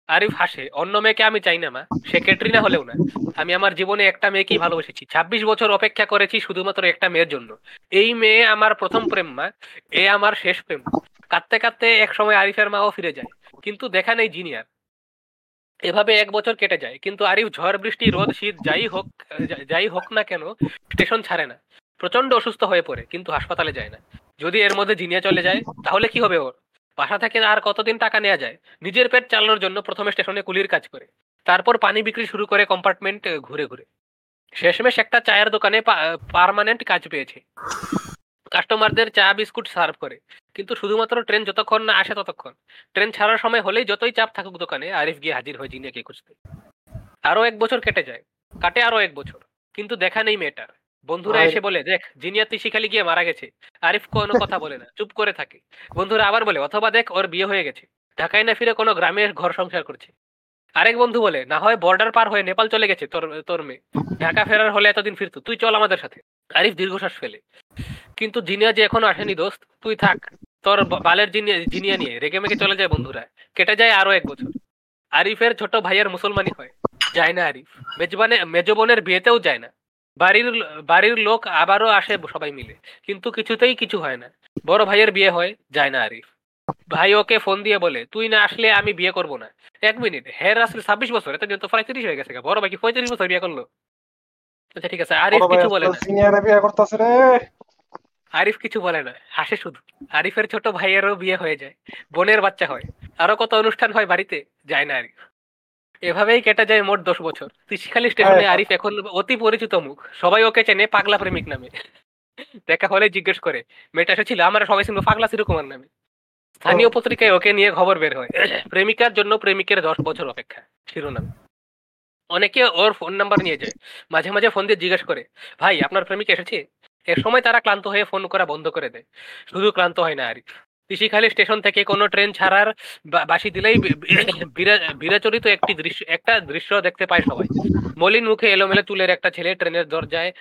আরিফ হাসে, অন্য মেয়েকে আমি চাই না, মা। সে ক্যাটরিনা হলেও না। আমি আমার জীবনে একটা মেয়েকেই ভালোবেসেছি। ছাব্বিশ বছর অপেক্ষা করেছি শুধুমাত্র একটা মেয়ের জন্য। এই মেয়ে আমার প্রথম প্রেম, মা। এ আমার শেষ প্রেম। কাঁদতে কাঁদতে এক সময় আরিফের মাও ফিরে যায়। কিন্তু দেখা নেই জিনিয়ার। এভাবে এক বছর কেটে যায়। কিন্তু আরিফ ঝড়, বৃষ্টি, রোদ, শীত, যাই হোক যাই হোক না কেন, স্টেশন ছাড়ে না। প্রচণ্ড অসুস্থ হয়ে পড়ে, কিন্তু হাসপাতালে যায় না। যদি এর মধ্যে জিনিয়া চলে যায়, তাহলে কি হবে ওর? বাসা থেকে আর কতদিন টাকা নেওয়া যায়? নিজের পেট চালানোর জন্য প্রথমে স্টেশনে কুলির কাজ করে, তারপর পানি বিক্রি শুরু করে কম্পার্টমেন্ট ঘুরে ঘুরে। শেষমেশ একটা চায়ের দোকানে পারমানেন্ট কাজ পেয়েছে। কাস্টমারদের চা, বিস্কুট সার্ভ করে। কিন্তু শুধুমাত্র ট্রেন যতক্ষণ না আসে ততক্ষণ। ট্রেন ছাড়ার সময় হলেই যতই চাপ থাকুক দোকানে, আরিফ গিয়ে হাজির হয় জিনিয়াকে খুঁজতে। আরও এক বছর কেটে যায়। কাটে আরও এক বছর। কিন্তু দেখা নেই মেয়েটার। বন্ধুরা এসে বলে দেখ জিনিয়া তিসিখালি গিয়ে মারা গেছে। আরিফ কোনো কথা বলে না চুপ করে থাকে। বন্ধুরা আবার বলে অথবা দেখ ওর বিয়ে হয়ে গেছে। ঢাকায় না ফিরে কোনো গ্রামে ঘর সংসার করছে। আরেক বন্ধু বলে না হয় বর্ডার পার হয়ে নেপাল চলে গেছে তোর তোর মেয়ে। ঢাকা ফেরার হলে এতদিন ফিরতো তুই চল আমাদের সাথে। আরিফ দীর্ঘশ্বাস ফেলে। কিন্তু জিনিয়া যে এখনও আসেনি দোস্ত তুই থাক। তোর বালের জিনিয়া জিনিয়া নিয়ে রেগে মেগে চলে যায় বন্ধুরা। কেটে যায় আরও এক বছর। আরিফের ছোট ভাইয়ের মুসলমানি হয়। যায় না আরিফ। মেজবানে মেজবনের বিয়েতেও যায় না। বাড়ির বাড়ির লোক আবারও আসে সবাই মিলে। কিন্তু কিছুতেই কিছু হয় না। বড় ভাইয়ের বিয়ে হয় যায় না আরিফ। ভাই ওকে ফোন দিয়ে বলে তুই না আসলে আমি বিয়ে করব না। এক মিনিট হ্যাঁ আসলে ছাব্বিশ বছর এত তো প্রায় তিরিশ হয়ে গেছে বড় ভাই কি পঁয়ত্রিশ বছর বিয়ে করল? আচ্ছা ঠিক আছে। আরিফ কিছু বলে না। আরিফ কিছু বলে না হাসে শুধু। আরিফের ছোট ভাইয়েরও বিয়ে হয়ে যায়। বোনের বাচ্চা হয়। আরও কত অনুষ্ঠান হয় বাড়িতে? যায় না আরিফ। এভাবেই কেটে যায় মোট দশ বছর। তিসিখালী স্টেশনে হ্যাঁ। আরিফ এখন অতি পরিচিত মুখ। সবাই ওকে চেনে পাগলা প্রেমিক নামে। দেখা হলে জিজ্ঞেস করে মেয়েটা এসেছিল আমরা সবাই ছিল পাগলা শিরকুমার নামে। স্থানীয় পত্রিকায় ওকে নিয়ে খবর বের হয়। প্রেমিকার জন্য প্রেমিকের দশ বছর অপেক্ষা। শিরোনাম। অনেকে ওর ফোন নাম্বার নিয়ে যায়। মাঝে মাঝে ফোন দিয়ে জিজ্ঞেস করে ভাই আপনার প্রেমিক এসেছে? এক সময় তারা ক্লান্ত হয়ে ফোন করা বন্ধ করে দেয়। শুধু ক্লান্ত হয় না আরিফ। তিসিখালী স্টেশন থেকে কোনো ট্রেন ছাড়ার বাসি দিলেই বিরাচরিত একটি দৃশ্য, একটা দৃশ্য দেখতে পায় সবাই। মলিন মুখে এলোমেলো চুলের একটা ছেলে ট্রেনের দরজায়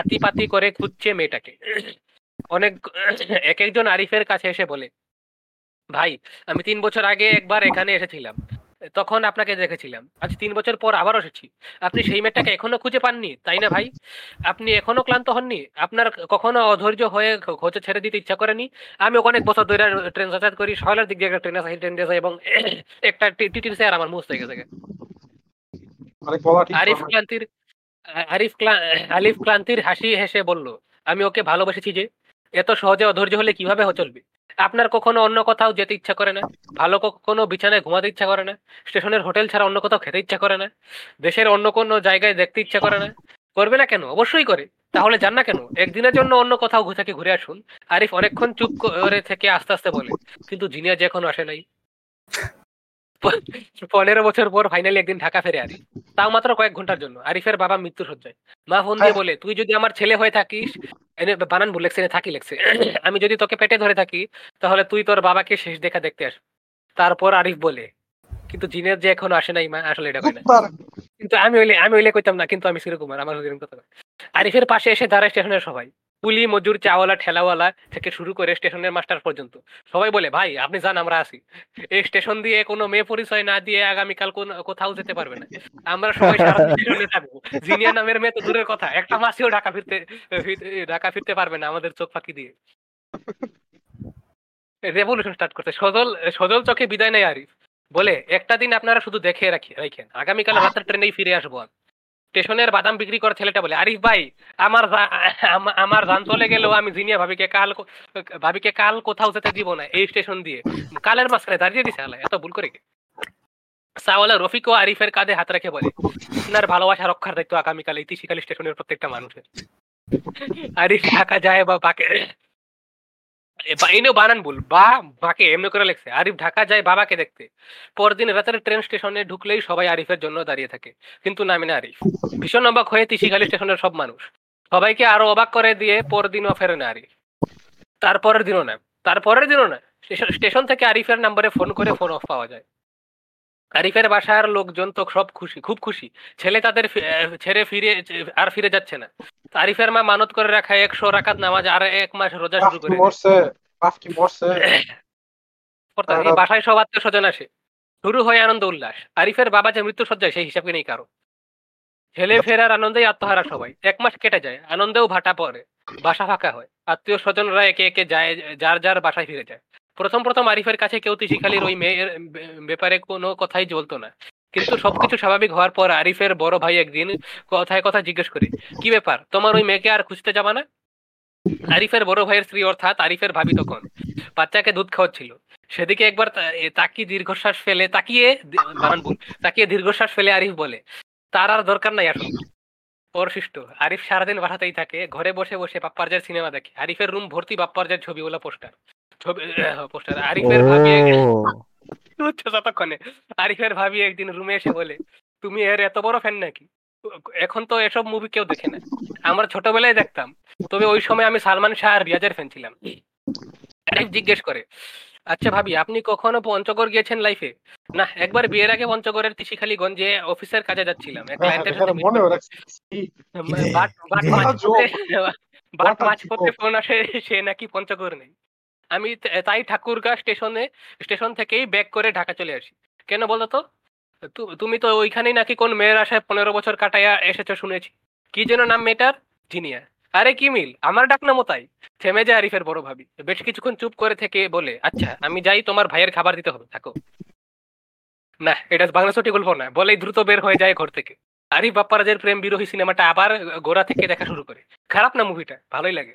আতিপাতি করে খুঁজছে মেয়েটাকে। অনেক এক, একজন আরিফের কাছে এসে বলে, ভাই, আমি তিন বছর আগে একবার এখানে এসেছিলাম। তখন আপনাকে দেখেছিলাম। আজ তিন বছর পর আবার এসেছি। আপনি সেই মেয়েটাকে এখনও খুঁজে পাননি তাই না ভাই? আপনি এখনও ক্লান্ত হননি? আপনার কখনো অধৈর্য হয়ে খোঁজে ছেড়ে দিতে ইচ্ছা করেনি? আমি অনেক বছর ধরে ট্রেন যাতায়াত করি সকালের দিক দিয়ে একটা ট্রেন আছে ট্রেন আছে এবং <coughs> একটা টিটির স্যার আমার মুখ থেকে গেছে আরিফ ক্লান্তির আরিফ আলিফ ক্লান্তির হাসি হেসে বলল আমি ওকে ভালোবেসেছি যে এত সহজে অধৈর্য হলে কীভাবে চলবে? আপনার কখনো অন্য কোথাও যেতে ইচ্ছা করে না? ভালো কোনো বিছানায় ঘুমাতে ইচ্ছা করে না? স্টেশনের হোটেল ছাড়া অন্য কোথাও খেতে ইচ্ছা করে না? দেশের অন্য কোনো জায়গায় দেখতে ইচ্ছা করে না? করবে না কেন? অবশ্যই করে। তাহলে যান না কেন? একদিনের জন্য অন্য কোথাও ঘু- থেকে ঘুরে আসুন। আরিফ অনেকক্ষণ চুপ করে থেকে আস্তে আস্তে বলে, কিন্তু জিনিয়া যে এখনও আসে নাই। পনেরো বছর পর ফাইনালি একদিন ঢাকা ফেরে আরিফ তাও মাত্র কয়েক ঘণ্টার জন্য। আরিফের বাবা মৃত্যু সজ্জায় মা ফোন দিয়ে বলে তুই যদি আমার ছেলে হয়ে থাকিস বানান ভুল লেখছে থাকি লেখছে। <clears throat> আমি যদি তোকে পেটে ধরে থাকি তাহলে তুই তোর বাবাকে শেষ দেখা দেখতে আস। তারপর আরিফ বলে কিন্তু জিনের যে এখনও আসে নাই মা আসলে এটা হয় না। কিন্তু আমি হইলে আমি হইলে কইতাম না কিন্তু আমি শ্রীকুমার আমার কথা আরিফের পাশে এসে দাঁড়ায় স্টেশনের সবাই। কুলি মজুর, চাওয়ালা, ঠেলাওয়ালা থেকে শুরু করে স্টেশনের মাস্টার পর্যন্ত। সবাই বলে, ভাই, আপনি যান, আমরা আসি। এই স্টেশন দিয়ে কোনো মেয়ে পরিচয় না দিয়ে আগামীকাল কোন- কোথাও যেতে পারবে না। আমরা সবাই স্টেশনে থাকব। জিনিয়া নামের মেয়ে তো দূরের কথা। একটা মাসেও ঢাকা ফিরতে ঢাকা ফিরতে পারবে না আমাদের চোখ ফাঁকি দিয়ে। রেভলিউশন স্টার্ট করতে সজল সজল চোখে বিদায় নেই আরিফ। বলে, একটা দিন আপনারা শুধু দেখে রাখি রাখেন আগামীকাল রাতের ট্রেনেই ফিরে আসব আমি স্টেশনের বাদাম বিক্রি করে ছেলেটা বলে, আরিফ ভাই, আমার আমার যান চলে গেলেও আমি জিনিয়া ভাবিকে কাল ভাবিকে কাল কোথাও যেতে দিব না, এই স্টেশন দিয়ে। কালের মাঝখানে দাঁড়িয়ে দিছে আল্লাহ এত ভুল করে কি? সাওয়ালা রফিক ও আরিফের কাঁধে হাত রেখে বলে, আপনার ভালোবাসা রক্ষার দায়িত্ব আগামীকাল এই তিসিকালি স্টেশনের প্রত্যেকটা মানুষের। আরিফ ঢাকা যায় বা বাকে এনেও বানান ভুল, বা মাকে এমনি করে লেখছে, আরিফ ঢাকা যায় বাবাকে দেখতে। পরদিন রাতের ট্রেন স্টেশনে ঢুকলেই সবাই আরিফের জন্য দাঁড়িয়ে থাকে, কিন্তু নামে না আরিফ। ভীষণ অবাক হয়ে তিসিখালী স্টেশনের সব মানুষ। সবাইকে আরও অবাক করে দিয়ে পরদিনও ফেরে না আরিফ। তারপরের দিনও না, তারপরের দিনও না স্টেশন- থেকে আরিফের নাম্বারে ফোন করে ফোন অফ পাওয়া যায়। আরিফের বাসার লোকজন তো সব খুশি খুব খুশি। ছেলে তাদের ছেড়ে ফিরে আর ফিরে যাচ্ছে না। আরিফের মা মানত করে রাখা একশো রাকাত নামাজ আর এক মাস রোজা শুরু করে <laughs> বাসায় সব আত্মীয় স্বজন আসে। শুরু হয় আনন্দ উল্লাস। আরিফের বাবা যে মৃত্যু সজ্জায় সেই হিসাবে নেই কারও। ছেলে ফেরার আনন্দেই আত্মহারা সবাই। এক মাস কেটে যায় আনন্দেও ভাটা পড়ে। বাসা ফাঁকা হয়। আত্মীয় স্বজনরা একে একে যায় যার যার বাসায় ফিরে যায়। প্রথম প্রথম আরিফের কাছে কেউ তিসিখালির ওই মেয়ের ব্যাপারে কোনো কথাই জ্বলতো না। কিন্তু সবকিছু স্বাভাবিক হওয়ার পর আরিফের বড় ভাই একদিন কথায় কথা জিজ্ঞেস করে কি ব্যাপার? তোমার ওই মেয়েকে আর খুঁজতে যাবা না? আরিফের বড় ভাইয়ের স্ত্রী অর্থাৎ আরিফের ভাবি তখন বাচ্চাকে দুধ খাওয়াচ্ছিল। সেদিকে একবার তা- এ, তাকিয়ে দীর্ঘশ্বাস ফেলে তাকিয়ে বানান তাকিয়ে দীর্ঘশ্বাস ফেলে আরিফ বলে তার আর দরকার নাই আসল। ওর শিষ্ট আরিফ সারাদিন বাসাতেই থাকে ঘরে বসে বসে বাপ্পারজার সিনেমা দেখে। আরিফের রুম ভর্তি বাপ্পারজার ছবিওয়ালা পোস্টার। ছবি পোস্টার <laughs> আরিফের ভাবি আরিফের একদিন রুমে এসে বলে তুমি এর এত বড় ফ্যান নাকি? এখন তো এসব মুভি কেউ দেখে না। আমরা ছোটবেলায় দেখতাম। তবে ওই সময় আমি সালমান শাহ আর রিয়াজের ফ্যান ছিলাম। আরিফ জিজ্ঞেস করে আচ্ছা ভাবি আপনি কখনো পঞ্চগড় গিয়েছেন লাইফে না একবার বিয়ের আগে পঞ্চগড়ের তিসিখালীগঞ্জে অফিসের কাজে যাচ্ছিলাম। এক ক্লায়েন্টের সাথে meet মনে করতে। রাখছি কিরে, বাট বাট মাছ। পড়তে-. ফোন আসে সে নাকি পঞ্চগড় নেই। আমি তাই ঠাকুরগা স্টেশনে, স্টেশন থেকেই ব্যাক করে ঢাকা চলে আসি। কেন বলো তো? তুমি তো ওইখানেই নাকি কোন মেয়ের আশায় পনেরো বছর কাটাইয়া এসেছ শুনেছি। কি যেন নাম মেয়েটার? জিনিয়া। আরে কি মিল? আমার ডাক নামও তাই। থেমে যায় আরিফের বড় ভাবি। বেশ কিছুক্ষণ চুপ করে থেকে বলে আচ্ছা আমি যাই তোমার ভাইয়ের খাবার দিতে হবে। থাকো। না, এটা বাংলা ছুটি গল্প না। বলেই দ্রুত বের হয়ে যায় ঘর থেকে। আরিফ বাপ্পারাজের প্রেম বিরোহী সিনেমাটা আবার গোড়া থেকে দেখা শুরু করে। খারাপ না মুভিটা ভালোই লাগে।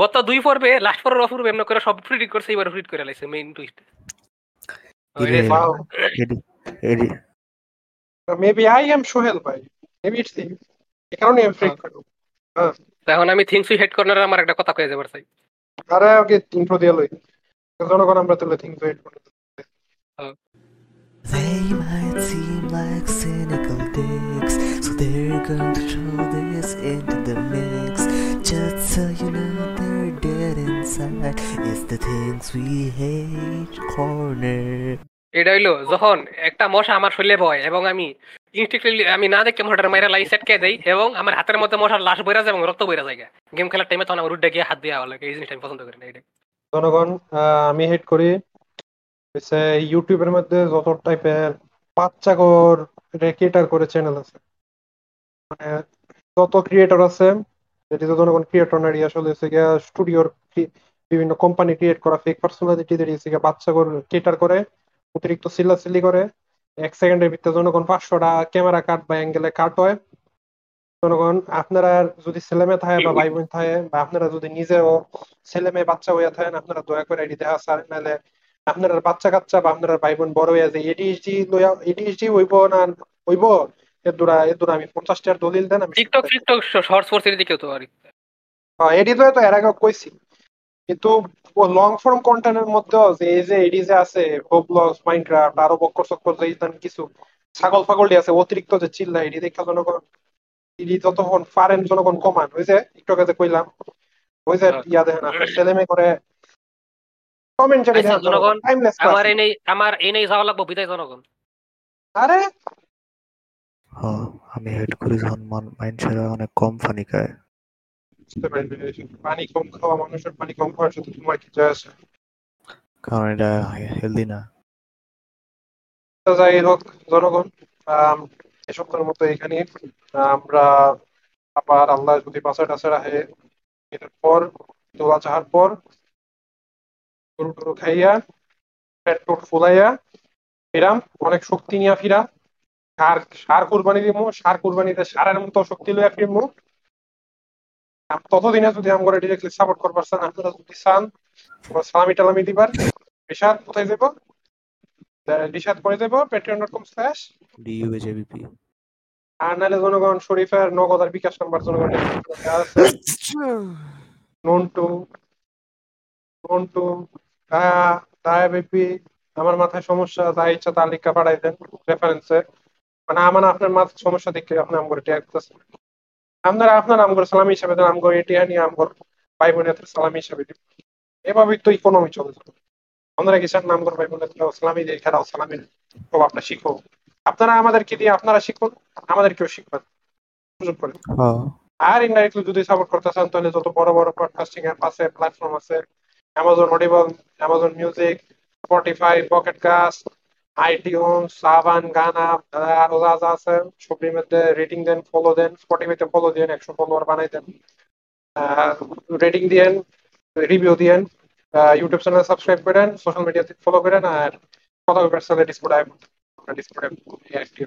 গত দুই পর্বে লাস্ট পর্বের অপূর্ব এমন করে সব প্রিডিট করছে এবার প্রিডিট করে লাইছে main twist maybe I am Sohel ভাই মেবি ইটস এই কারণে আমি ফ্রেক করি এখন আমি থিংস উই হেড কর্নার আমার একটা কথা কয়ে যাবার চাই। আরে ওকে ইন্ট্রো দিয়ে লই। জনগণ আমরা তুলে থিংস ওয়েট করি They might seem like cynical dicks, so they're going to throw this into the mix. Just so you know they're dead inside. It's the things we hate corner. এটা হইল যখন একটা মশা আমার শরীরে বয় এবং আমি ইনস্টিংক্টলি আমি না দেখে মশাটার মাইরা লাই সেটকে দেই এবং আমার হাতের মধ্যে মশার লাশ বইরা যায় এবং রক্ত বইরা যায় গেম খেলার টাইমে তখন আমার উড্ডে গিয়ে হাত দিয়ে লাগে এই জিনিসটা আমি পছন্দ করি না এটা জনগণ আহ, আমি হেড করি হচ্ছে ইউটিউবের মধ্যে যত টাইপের বাচ্চাগর ক্রিয়েটার করে চ্যানেল আছে মানে যত ক্রিয়েটর আছে, যেটি তো জনগণ ক্রিয়েটর আসলে হচ্ছে গিয়া স্টুডিওর বিভিন্ন কোম্পানি ক্রিয়েট করা ফেক পার্সোনালিটি দিয়ে হচ্ছে গিয়া বাচ্চাগর ক্রিয়েটার করে, অতিরিক্ত চিল্লাচিল্লি করে, এক সেকেন্ডের ভিতরে জনগণ পাঁচশোটা ক্যামেরা কাট বা অ্যাঙ্গেলে কাট হয় জনগণ আপনারা যদি ছেলে মেয়ে থাকে বা ভাই বোন থাকে বা আপনারা যদি নিজেও ছেলে মেয়ে বাচ্চা হইয়া থাকেন, আপনারা দয়া করে এটি দেখা স্যার, নাহলে আপনার বাচ্চা কাচ্চা বা আপনার ভাই বোন বড় হইয়া যায় এডিএইচডি লইয়া এডিএইচডি হইব না হইব? আমি পঞ্চাশটার দলিল দেন আমি টিকটক টিকটক শর্টস ফোর্স এর দিকেও তো আর। এডি তো এর আগে কইছি। কিন্তু লং ফর্ম কন্টেন্টের মধ্যেও যে এই যে এডি যে আছে হোবলস মাইনক্রাফট আরও বক্কর চক্কর যে ইতান কিছু ছাগল ফাগল আছে অতিরিক্ত যে চিল্লা এডি দেখা জনগণ এডি যতক্ষণ পারেন জনগণ কমান। ওই যে একটু যে কইলাম ওই যে হ্যাঁ। ইয়া দেখেন আপনার ছেলে মেয়ে করে কমেন্টারি আচ্ছা, জনগণ, টাইমলেস আমার এই আমার এই নেই যাওয়া লাগবো বিদায় জনগণ। আরে? হ, আমি হেড করি যখন মান- মানুষেরা অনেক কম ফানি খায়। পানি কম খাওয়া মানুষের পানি কম খাওয়ার সাথে তোমার কি যায় আসে? কারণ এটা হেলদি না। যাই হোক জনগণ সপ্তাহের মতো এখানে আমরা আবার আল্লাহ যদি বাসা টাসা রাখে। এটার পর দোলা চাহার পর গরু টরু খাইয়া পেট টোট ফুলাইয়া ফিরাম অনেক শক্তি নিয়ে ফিরাম। সার সার কুরবানি দিব সার কুরবানিতে সারের মতো শক্তি লইয়া ফিরবো ততদিনে যদি আমরা ডিরেক্টলি সাপোর্ট করবার চান আপনারা যদি চান সালামি টালামি দিবার রিসাদ কোথায় যাব রিসাদ করে দেবো Patreon dot com slash DUAJBP আর নাহলে জনগণ শরীফের নগদ আর বিকাশ নাম্বার জনগণ <laughs> আছে। নন্টু। নন্টু দায়া দায়া বেপি আমার মাথায় সমস্যা যা ইচ্ছা তার লিখা পাঠাই দেন রেফারেন্সে মানে আমার আপনার মাথায় সমস্যা দেখে আপনি আম করে ট্যাগ করতেছেন আপনারা আপনার আম করে সালামি হিসাবে দেন আম করে এটিয়া নিয়ে আম করে ভাই বোনের সালামি হিসাবে দিন এভাবেই তো ইকোনমি চলে যাবে। আপনারা নাম করে ভাই বোনের সালামি দিয়ে? খেলাও সালামি ও আপনার শিখো আপনারা আমাদেরকে দিয়ে আপনারা শিখুন আমাদেরকেও শিখবেন সুযোগ করে হ্যাঁ। আর ইনডাইরেক্টলি যদি সাপোর্ট করতে চান তাহলে যত বড় বড় পডকাস্টিং অ্যাপ আছে প্ল্যাটফর্ম আছে Amazon Audible Amazon Music Spotify Pocket Cast iTunes Saavn Gaana আরও যা যা আছে সবটির মধ্যে রেটিং দেন ফলো দেন স্পটিফাইতে ফলো দেন একশো ফলোয়ার বানাই দেন। রেটিং দিয়েন রিভিউ দিয়েন ইউটিউব চ্যানেল সাবস্ক্রাইব করেন সোশ্যাল মিডিয়াতে ফলো করেন, আর কথা বলবার সাথে display display active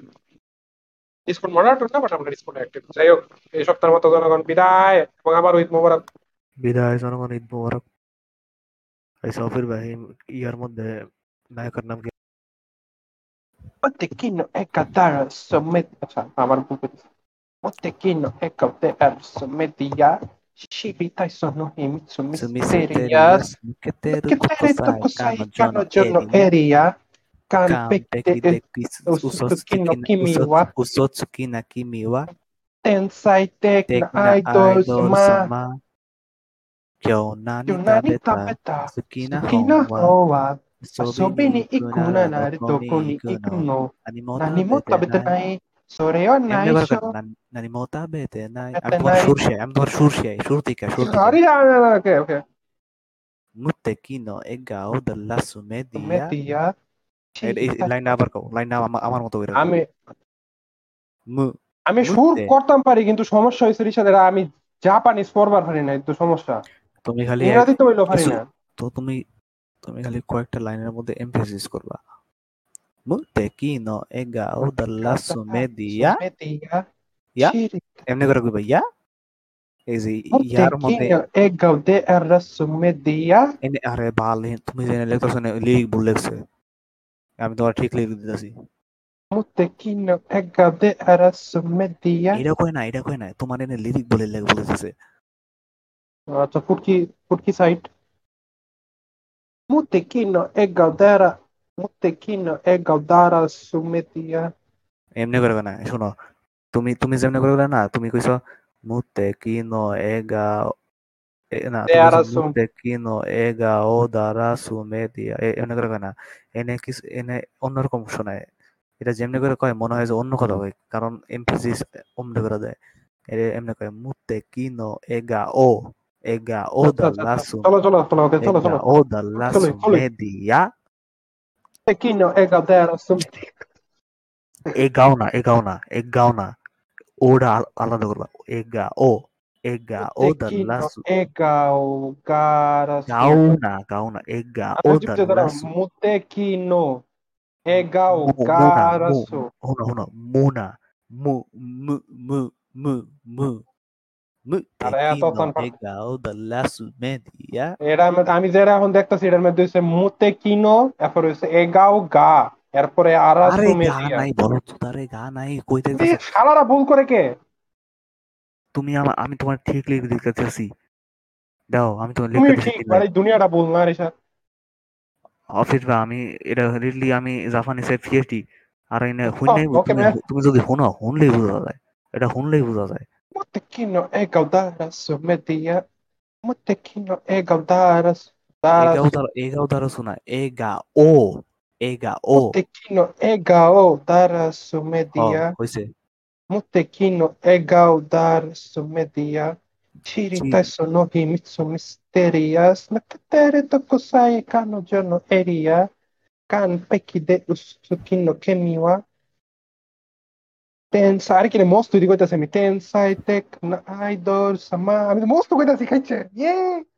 display moderator না বাট আমরা ডিসপ্লে অ্যাক্টিভ যাই হোক, এই সপ্তাহের মতো জনগণ, বিদায়, এবং আবার ঈদ মোবারক। বিদায়, জনগণ, ঈদ মোবারক। এই সফির ভাই ইয়ার মধ্যে নায়কের নাম কি Motequino e Qatar sommet আচ্ছা আমার ভুল করেছি Motequino e Qatar sommetia Shibita sono himitsu mysterious Sumiseterias Che teretto cos'hai cano giorno eria Kan pekte Usutsuki no kimi wa Usotsuki na kimi wa Tensai Tekna Tekna Idol idol Sama sama Kyonani Yunani tabeta Tabeta Tsukina Kina howa Hoa Asobi Asobi ni ni ikuna na doko ni ikuno Nanimo Nani mo tabeta nai Sore o এমনি nai করে sho করেন নানিমো তাবেতে নাই Bete আমি তোমার. সুর শেয়াই আমি তোমার সুর শেয়াই সুর থেকে সুর Sorry, থেকে ah, okay, okay. মুত্তেকিনো এগাও দাল্লা সুমেদিয়া Media. এই লাইনটা আবার কও লাইনটা আমার আমার মতো করে আমি আমি সুর। করতাম পারি কিন্তু সমস্যা হয়েছে রিসাদের আমি জাপানিজ পড়বার পারি না তো সমস্যা তুমি খালি এক- ইংরাজি তো হইল পারি কিছু- না তো তুমি তুমি খালি কয়েকটা লাইনের মধ্যে এমফেসিস করবা মুত্তেকিনো এগাও দাল্লা সুমেদিয়া Media. Ya? Chirita. এমনি করে কইবা ইয়া এই যে ইয়ার মধ্যে Motequinho e Gaudeira Sumedia. এনে আরে বাল তুমি জেনে লিখতেছো না লিরিক ভুল লিখছে আমি তোমার ঠিক লিখ দিতেছি Motequinho e Gaudeira Sumedia. এটা কয় না এটা কয় না তোমার এনে লিরিক বলে লেখ বলেছে আচ্ছা ফুটকি ফুটকি site Motequinho e Gaudeira Motequinho e Gaudeira Sumedia. এমনি করে না শোনো তুমি তুমি যেমনি করে না তুমি কইছো মুতে কিনো এগা না. মুতে কিনো এগা ও দারা সুমে দিয়া এ- এমনি করে না এনে কিছু এনে অন্যরকম শোনায়। এটা যেমনি করে কয় মনে হয় যে অন্য কথা কয় কারণ এমফেসিস অমনি করে দেয়। এর এমনি কয় মুতে কিনো এগা ও এগা ও আচ্ছা, আচ্ছা, দালা আচ্ছা। সুমে চলো চলো চলো ওকে চলো চলো এগা ও দালা চলো, চলো। সুমে দিয়া Motequinho e Gaudeira Sumedia. এগাও না এগাও না এগাও না আল- আলাদা করবা এগা ও এগা ও দাল্লা Motequinho e Gaudeira গাও না গাও না এগা ও চুপচাপ দাল্লা দাঁড়াও মুতেকিনো এগাও মু- মুনা, গারাসু হুনা হুনা মুনা মু মু মু মু মু আমি- যেটা এখন দেখতেছি এটার মধ্যে হচ্ছে মুতেকিনো এরপর হচ্ছে এগাও গা এরপরে আরে গা নাই বলো তো তারে গা নাই কই ভুল করে কে? তুমি আমি তোমার ঠিক লিখে দিতেছি দাও আমি তোমার তুমি লিখে ঠিক মানে দুনিয়াটা ভুল না রিসা অফিস বা আমি এটা রিডলি আমি জাপানিসে পিএইচডি আর এনে okay, তুমি যদি হুনো হুনলেই বোঝা যায়। এটা হুনলেই বোঝা যায়। Ούτε εκείνο εγκαουδάρας με διά. Ούτε εκείνο εγκαουδάρας. Εγκαουδάρας σούνα. Εγκαό. Εγκαό. Ούτε εκείνο εγκαουδάρας με διά. Ούτε εκείνο εγκαουδάρας με διά. Chiritai sono himitsu misterias, nakatere dokosai kanojo no eria, kan peki de usuki no kemi wa, tensa, ahora que le mostro y digo, te hace mi tensa, y te, ay, dos, amá, me mostro, güey, así, caché, bien. Yeah.